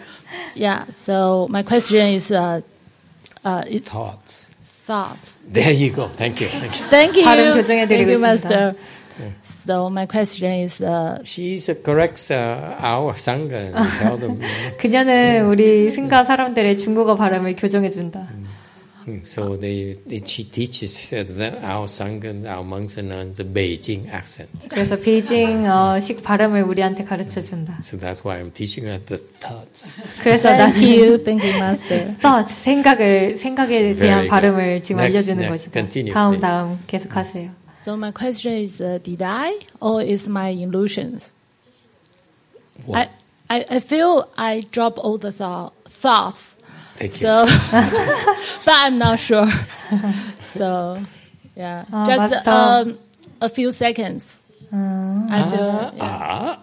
Yeah. So my question is, uh, uh, it, thoughts. thoughts. There you go. Thank you. Thank you. Thank you. Thank you. Master. So my question is, uh, She's uh, corrects uh, our sangha. 그녀는 우리 승가 사람들의 중국어 발음을 교정해 준다. Mm, So they, they she teaches uh, the, our sangha, our monks and nuns the Beijing accent. 그래서 베이징 어, 식 발음을 우리한테 가르쳐준다. So that's why I'm teaching her the thoughts. 그래서 thank 나는 you, thank you, Master. thought, 생각을, 생각에 대한 good. 발음을 지금 Next, 알려주는 next. 것이다. Continue, 다음, please. 다음 계속하세요. So my question is, uh, did I or is my illusions? What? I, I, I feel I drop all the thought, thoughts. Thank you. So, but I'm not sure. So, yeah, Ah, just Master. um, a few seconds. I feel. yeah.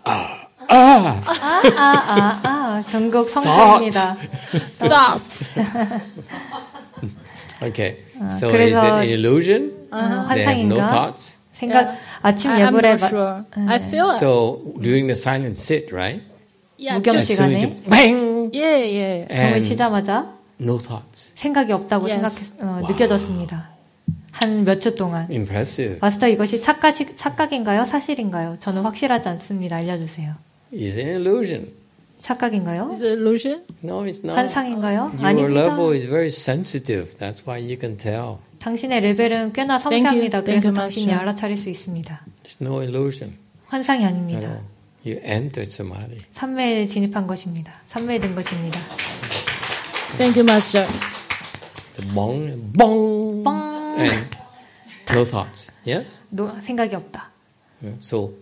아, 아, 아, 전국 성수입니다. thoughts. Okay. so Uh, 그래서- is it an illusion? 어, They have no 환상인가? thoughts. 생각, 아침 I, I'm 예불에 not sure. I feel. So during the silent sit, right? Yeah, 무경 시간에 yeah, yeah. 병을 and 치자마자 no thoughts. 생각이 없다고 Yes. 생각, 어, 느껴졌습니다. 한 몇 초 동안. Impressive. 마스터 이것이 착각, 착각인가요? 사실인가요? 저는 확실하지 않습니다. 알려주세요. Is it an illusion? 착각인가요? Is it illusion? No, it's not. 환상인가요? Your 아닙니다. level is very sensitive. That's why you can tell. 당신의 레벨은 꽤나 Thank you. 섬세합니다. Thank 그래서 you, 당신이. 알아차릴 수 있습니다. It's no illusion 환상이 아닙니다. all. You entered samadhi. 삼매에 진입한 것입니다. 삼매에 든 것입니다. Thank you, Master. The bong, bong, 뻥! and no thoughts. Yes. 노, 생각이 없다. So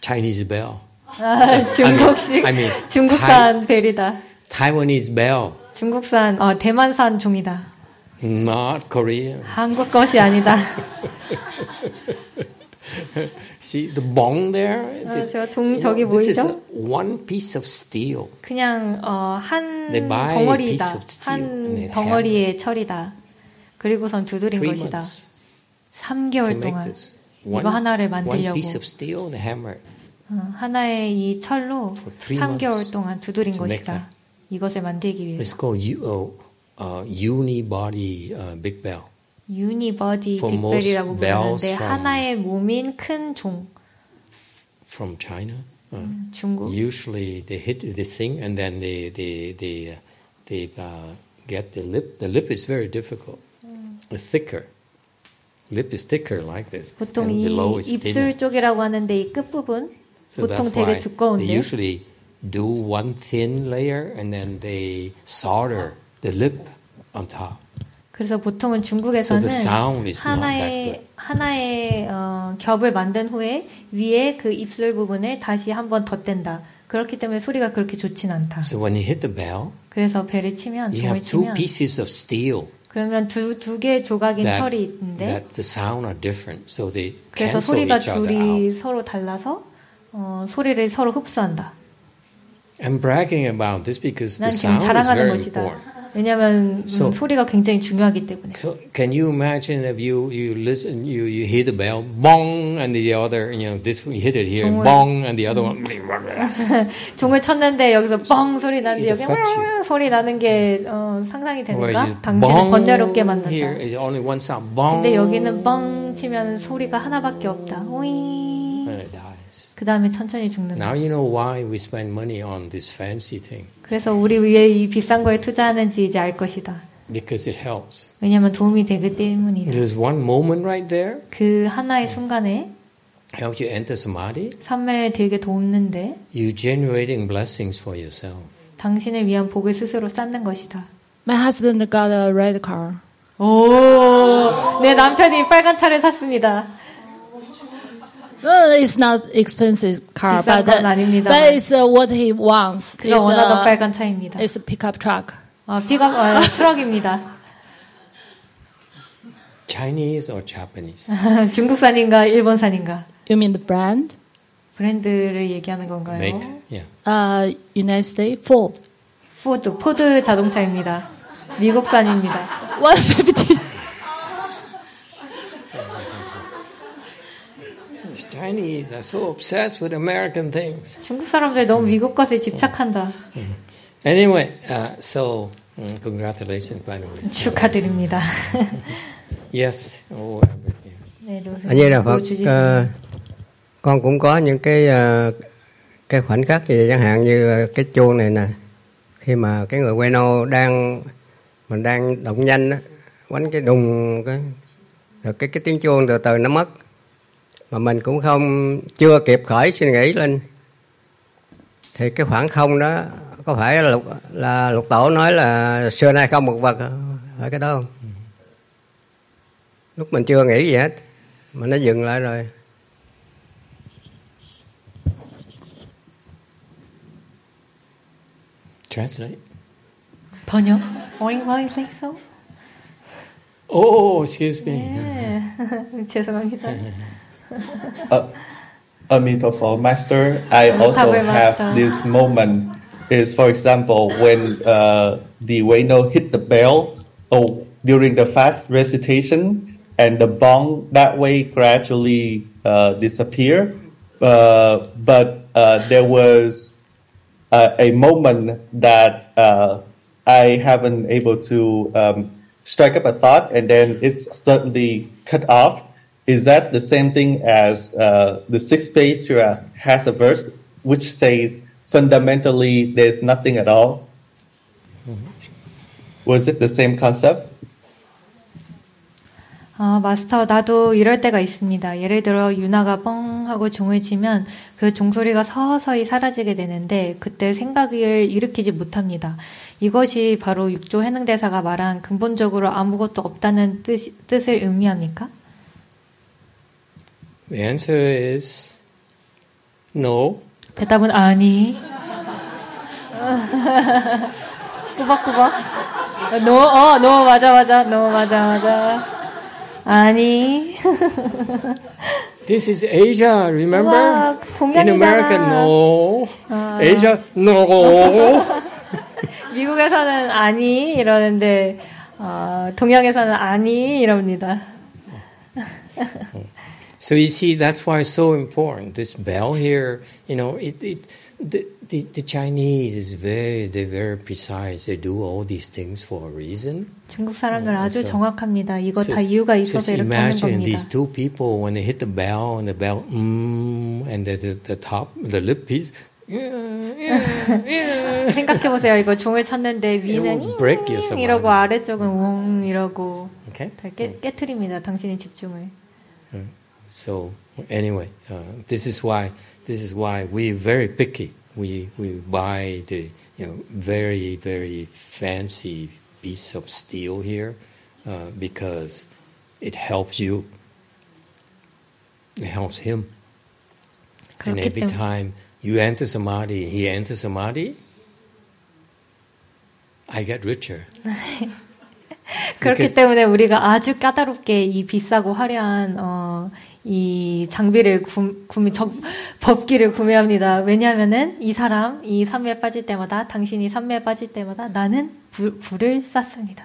Chinese bell, 아, 중국식, I mean, 중국산 벨이다. Taiwanese bell, 중국산, 어, 대만산 종이다. Not Korean. 한국 것이 아니다. See the bong there. 아, This- 제가 종, 저기 know, this is 보이죠? one piece of steel. 그냥 어, 한 They buy a 덩어리다. piece of steel and they 한 덩어리의 철이다. 그리고선 두드린 Three 것이다. months to 3개월 make 동안 this. 이거 하나를 one 만들려고 piece of steel and a hammer. 어, 하나의 이 철로 For three 3개월 months 동안 두드린 것이다. 이것을 만들기 위해서. It's called uh, uh, unibody uh, big bell. 유니버디 For most 빅벨이라고 bells 부르는데 from- 하나의 몸인 큰 종. from China. Uh, 중국. Usually they hit the thing and then they they they uh, they uh, get the lip. The lip is very difficult. It's thicker. Lip is thicker like this, 보통 and 이 below is thinner. 입술 쪽이라고 하는데 이 끝부분 So 보통 that's 되게 why they 두꺼운데 usually do one thin layer and then they solder the lip on top. 그래서 보통은 So 중국에서는 that 하나의. 하나의 어, 겹을 만든 후에 위에 그 입술 부분을 다시 한번 덧댄다. 그렇기 때문에 소리가 그렇게 좋진 않다. So when you hit the bell, 그래서 배를 치면 you have two 치면 pieces of steel 그러면 두 두 개의 조각인 that, 철이 있는데 that the sound are different. So they 그래서 소리가 둘이. 서로 달라서 어, 소리를 서로 흡수한다. I'm bragging about this because 난 the sound is very 것이다. important. 왜냐하면 음, So- 소리가 굉장히 중요하기 때문에. So can you imagine if you, you listen, you, you hear the bell, bong, and the other, you know, this you hit it here, 종을- bong, and the other one. 종을 쳤는데 여기서 뻥 소리 나는데 여기 소리 나는 게 어, 상상이 you 당신을 bong 번뇌롭게 here 만든다. is only one sound, bong. 근데 여기는 뻥 치면 소리가 하나밖에 없다. 오잉. 그 다음에 천천히 죽는다. Now you know why we spend money on this fancy thing 그래서 우리 위에 이 비싼 거에 투자하는지 이제 알 것이다. because it helps. 왜냐하면 도움이 되기 때문이다. There's one moment right there 그 하나의 순간에 helps you enter samadhi. 삼매에 되게 돕는데 You generating blessings for yourself. 당신을 위한 복을 스스로 쌓는 것이다. My husband got a red car. 오, 내 남편이 빨간 차를 샀습니다. Uh, it's not expensive car, but, 건 uh, 아닙니다만. but it's uh, what he wants. 그가 It's, 원하던 uh, 빨간 차입니다. it's a pickup truck. 어, 픽업 어, 트럭입니다. Chinese or Japanese? 중국산인가 일본산인가? You mean the brand? 브랜드를 얘기하는 건가요? Make, yeah. Uh, United States Ford. 포드, 포드 자동차입니다. 미국산입니다. 150. Chinese are so obsessed with American things. 중국 사람들 너무 미국 것에 집착한다. Anyway, uh, so mm, congratulations, by the way. 축하드립니다. Yes. Oh, yeah. 네, 노선. A Di Đà Phật, 보여주시면. ờ, con cũng có những cái ờ, cái khoảnh khắc gì chẳng hạn như ờ, cái chuông này nè, khi mà cái người quay nô đang mình đang động nhanh á, quánh cái đùng cái rồi cái cái tiếng chuông từ từ nó mất mà mình cũng không chưa kịp khởi suy nghĩ lên thì cái khoảng không đó có phải là lục là lục tổ nói là xưa nay không một vật phải cái đó không lúc mình chưa nghĩ gì hết mà nó dừng lại rồi Translate. 번역? Why, why is it so? Oh, excuse me. 네. 죄송합니다. uh, Amitabha Master, I also have Master. this moment. Is for example when uh, the Weno hit the bell, oh, during the fast recitation, and the bong that way gradually uh, disappear. Uh, but uh, there was uh, a moment that uh, I haven't able to um, strike up a thought, and then it's suddenly cut off. Is that the same thing as uh, the sixth page uh, has a verse which says fundamentally there's nothing at all? Was it the same concept? 아, 마스터, 나도 이럴 때가 있습니다. 예를 들어, 유나가 뻥 하고 종을 치면 그 종소리가 서서히 사라지게 되는데, 그때 생각을 일으키지 못합니다. 이것이 바로 육조 해능대사가 말한 근본적으로 아무것도 없다는 뜻, 뜻을 의미합니까? The answer is no. 대답은 아니. 꾸벅꾸벅. 노, 어, 노, 맞아, 맞아. 노, 맞아, 맞아. 아니. This is Asia, remember? 우와, In America, no. Asia, no. 미국에서는 아니 이러는데 어, 동양에서는 아니 이럽니다. So you see, that's why it's so important. This bell here, you know, it, it the, the, the Chinese is very they're very precise. They do all these things for a reason. 중국 사람들 어, 아주 그래서 정확합니다. 이거 다 Just- 이유가 있어서 just 이렇게 하는 imagine 겁니다. these two people when they hit the bell and the bell mm, and the, the, the top the lip piece 생각해 보세요. 이거 종을 쳤는데 위는 will break you 잉 somehow. 이러고 아래쪽은 웅 이러고 okay 다 깨, 깨트립니다. 당신의 집중을. so anyway uh, this is why this is why we're very picky we we buy the you know very very fancy piece of steel here uh, because it helps you it helps him and 그렇기 every 때문에 time you enter samadhi he enters samadhi I get richer 그렇기 because- 때문에 우리가 아주 까다롭게 이 비싸고 화려한 어, 이 장비를 구, 구매 접, 법기를 구매합니다. 왜냐하면은 이 사람 이 산매에 빠질 때마다 당신이 산매에 빠질 때마다 나는 불, 불을 쐈습니다.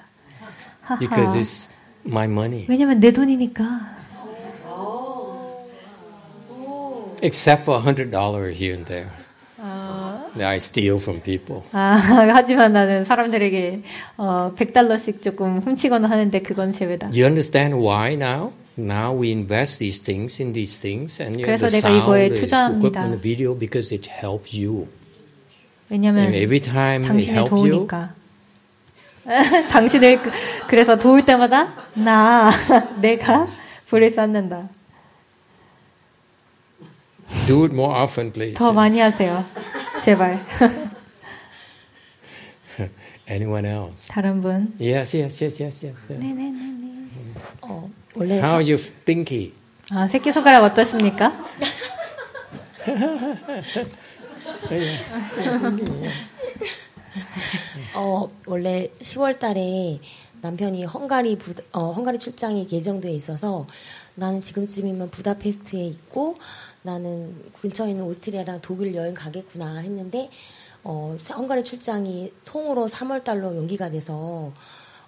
하하. because it's my money 왜냐면 내 돈이니까. except for a hundred dollars here and there that I steal from people. 아, 하지만 나는 사람들에게 어, 100달러씩 조금 훔치거나 하는데 그건 제외다. You understand why now? Now we invest these things in these things, and you know, 그래서 the 내가 이거에 sound, the 투자합니다. equipment, the video, because it helps you. 왜냐면 And every time it 당신을 helps you, 도우니까. 당신을 그- 그래서 도울 때마다 나 내가 불을 쌓는다. do it more often, please. 더 많이 하세요. 제발. Anyone else? 다른 분. Yes, yes, yes, yes, yes. yes. 네네네. 어, 원래 How are you, Pinky? 아 새끼 손가락 어떠십니까? 어, 원래 10월 달에 남편이 헝가리 부, 어, 헝가리 출장이 예정돼 있어서 나는 지금쯤이면 부다페스트에 있고 나는 근처에 있는 오스트리아랑 독일 여행 가겠구나 했는데 어, 사- 헝가리 출장이 통으로 3월 달로 연기가 돼서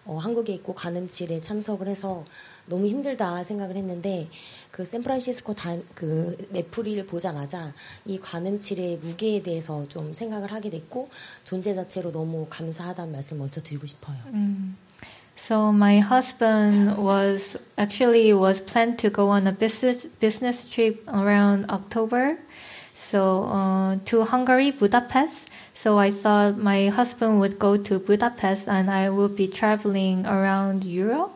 어, 한국에 있고 관음칠에 참석을 해서 너무 힘들다 생각을 했는데 그 샌프란시스코 단, 그 애프리를 보자마자 이 관음칠의 무게에 대해서 좀 생각을 하게 됐고 존재 자체로 너무 감사하다는 말씀 먼저 드리고 싶어요. So my husband was actually was planned to go on a business business trip around October, so uh, to Hungary, Budapest. So I thought my husband would go to Budapest and I would be traveling around Europe,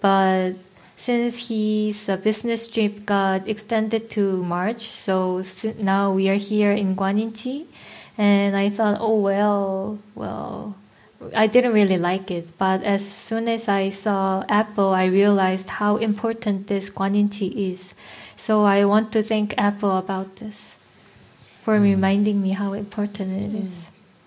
but since his business trip got extended to March, so now we are here in Guaninchi, and I thought, oh well, well. I didn't really like it, but as soon as I saw Apple, I realized how important this Guaninchi is. So I want to thank Apple about this for hmm. reminding me how important it is.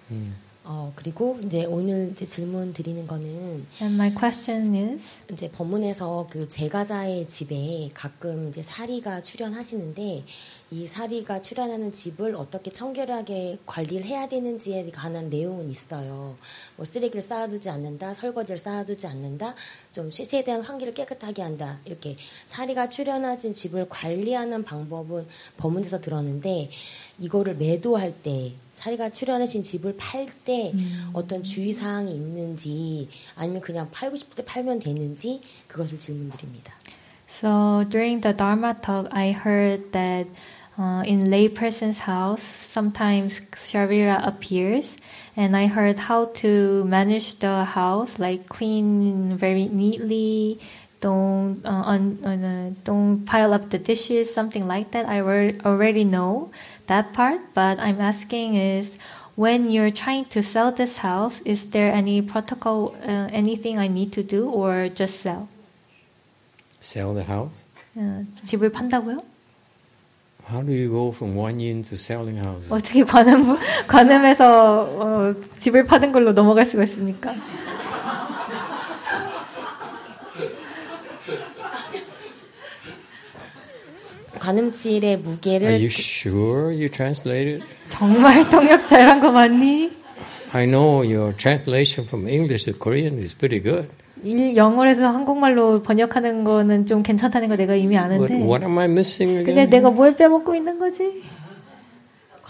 Hmm. Hmm. 어, 그리고 이제 오늘 이제 질문 드리는 거는 And my question is, 이제 법문에서 그 제가자의 집에 가끔 이제 사리가 출연하시는데 이 사리가 출연하는 집을 어떻게 청결하게 관리를 해야 되는지에 관한 내용은 있어요. 뭐 쓰레기를 쌓아두지 않는다, 설거지를 쌓아두지 않는다, 좀 최- 최대한 환기를 깨끗하게 한다. 이렇게 사리가 출연하신 집을 관리하는 방법은 법문에서 들었는데 이거를 매도할 때 사리가 출연하신 집을 팔 때 어떤 주의 사항이 있는지 아니면 그냥 팔고 싶을 때 팔면 되는지 그것을 질문드립니다. so during the Dharma talk, I heard that uh, in lay person's house, sometimes Sharira appears, and I heard how to manage the house, like clean very neatly. Don't uh, un, uh, don't pile up the dishes, something like that. I alre- already know that part, but I'm asking is when you're trying to sell this house, is there any protocol, uh, anything I need to do, or just sell? Sell the house? 어, 집을 판다고요? How do you go from one yin to selling houses? 어떻게 관음 관음에서 어, 집을 파는 걸로 넘어갈 수가 있습니까? 관음칠의 무게를 Are you sure you translated? 정말 통역 잘한 거 맞니? I know your translation from English to Korean is pretty good. 일, 영어에서 한국말로 번역하는 거는 좀 괜찮다는 거 내가 이미 But 아는데. what am I missing 근데 again? 내가 뭘 빼먹고 있는 거지?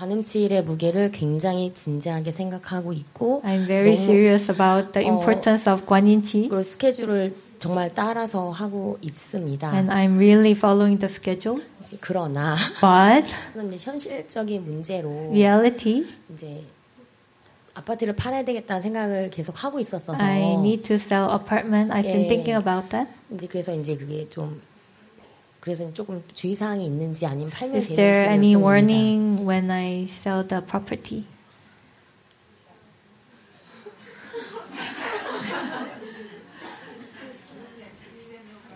관음치일의 무게를 굉장히 진지하게 생각하고 있고 I'm very serious about the 어, importance of 관인치. 그리고 스케줄을 정말 따라서 하고 있습니다. And I'm really following the schedule. 그러나 But 그런데 현실적인 문제로 reality, 이제 아파트를 팔아야 되겠다는 생각을 계속 하고 있었어서 I need to sell apartment. I've been 예. thinking about that. 이제 그래서 이제 그게 좀 그래서 조금 주의 사항이 있는지 아니면 팔면 Is there 되는지 any 여쭤봅니다. warning when I sell the property?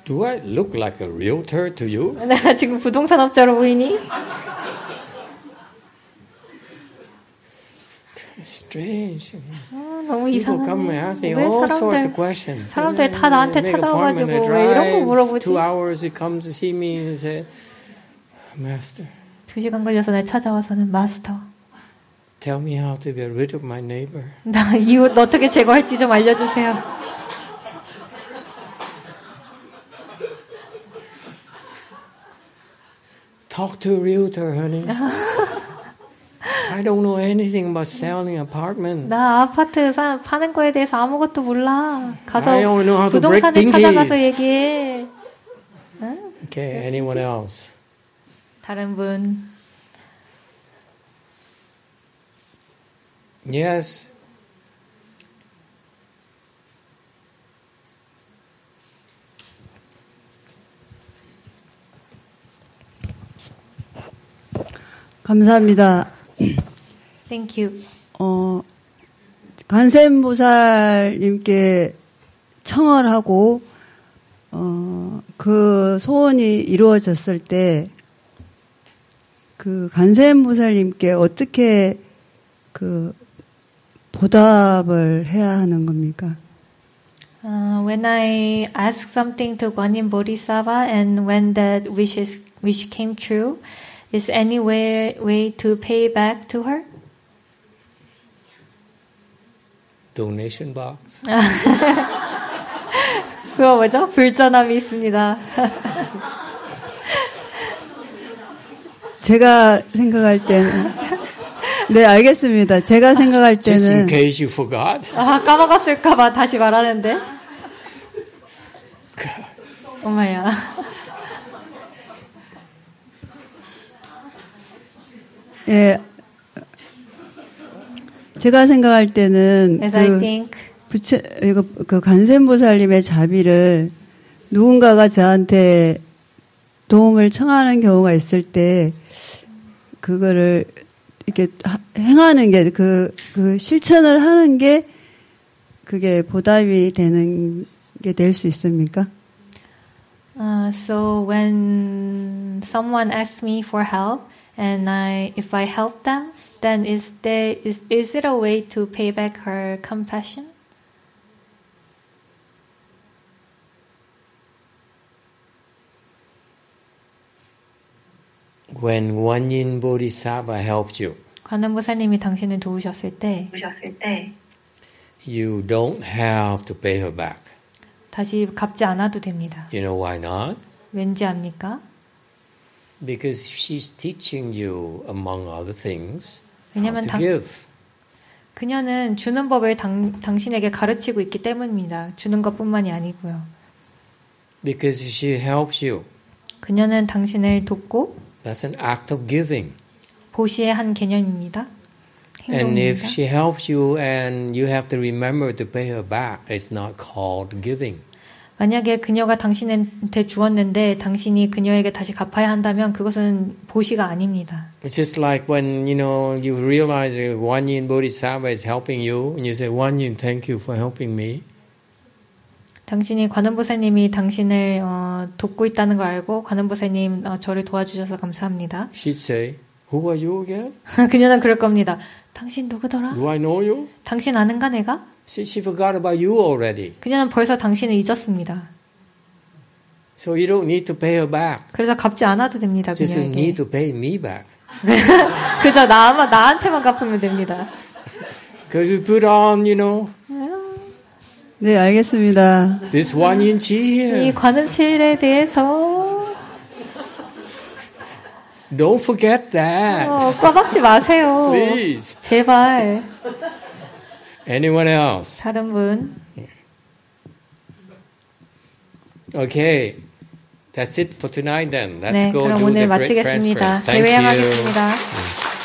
Do I look like a realtor to you? 내가 지금 부동산 업자로 보이니? Strange. 아, 너무 People come and 이상하네. ask me 왜 all sorts 사람들 of questions. 사람들이 다 나한테 찾아와가지고 왜 이런 거 물어보지? Two hours, he comes to see me and say, Master, 두 시간 걸려서 날 찾아와서는 마스터. tell me how to get rid of my neighbor. 나 이웃 어떻게 제거할지 좀 알려주세요. Talk to a realtor, honey. I don't know anything about selling apartments. 나 아파트 사, 파는 거에 대해서 아무것도 몰라. 가서 I only know how to break 부동산에 찾아가서. 얘기해. Okay, anyone else? 다른 분. Yes. 감사합니다. Thank you. 어, 관세음보살님께 청월하고 어, 그 소원이 이루어졌을 때그 관세음보살님께 어떻게 그 보답을 해야 하는 겁니까? Uh, when I asked something to Guanyin Bodhisattva and when that wish, is, wish came true, is any way, way to pay back to her? Donation box. 그거 뭐죠? 불전함이 있습니다. 제가 생각할 때는 네 알겠습니다. 제가 생각할 Just in 때는 case you forgot. 아, 까먹었을까봐 다시 말하는데. 엄마야. 예 제가 생각할 때는 그 부처 이거 그 관세음보살님의 자비를 누군가가 저한테 도움을 청하는 경우가 있을 때 그거를 이렇게 하- 행하는 게 그 그 실천을 하는 게 그게 보답이 되는 게 될 수 있습니까? Uh, so when someone asks me for help and I if I help them, then is there is is it a way to pay back her compassion? When Guanyin Bodhisattva helped you, 관음보살님이 당신을 도우셨을 때 you don't have to pay her back. 다시 갚지 않아도 됩니다. You know why not? 왠지 압니까? Because she's teaching you, among other things, how to 당- give. 그녀는 주는 법을 당, 당신에게 가르치고 있기 때문입니다. 주는 것뿐만이 아니고요. Because she helps you. 그녀는 당신을 돕고 That's an act of giving. 보시의 한 개념입니다. And if she helps you and you have to remember to pay her back, it's not called giving. 만약에 그녀가 당신한테 주었는데 당신이 그녀에게 다시 갚아야 한다면 그것은 보시가 아닙니다. It's just like when you know you realize that Guanyin Bodhisattva is helping you, and you say, "Guanyin, thank you for helping me." 당신이 관음보살님이 당신을 어, 돕고 있다는 걸 알고 관음보살님 어, 저를 도와주셔서 감사합니다. She'd say, "Who are you again? 그녀는 그럴 겁니다. 당신 누구더라? Do I know you?" 당신 아는가 내가? She, she forgot about you already, 그녀는 벌써 당신을 잊었습니다. so you don't need to pay her back. 그래서 갚지 않아도 됩니다. Just 그녀에게. need to pay me back. 그저 나만 나한테만 갚으면 됩니다. Because you put on, you know, 네 알겠습니다. this Chi 이 here. 관음칠에 대해서 Don't forget that. 어, 까먹지 마세요. Please. 제발. Anyone else? 다른 분. Okay. That's it for tonight then. Let's 네, go 그럼 do 오늘 the great 마치겠습니다. transfers. Thank 대회 you. 향하겠습니다.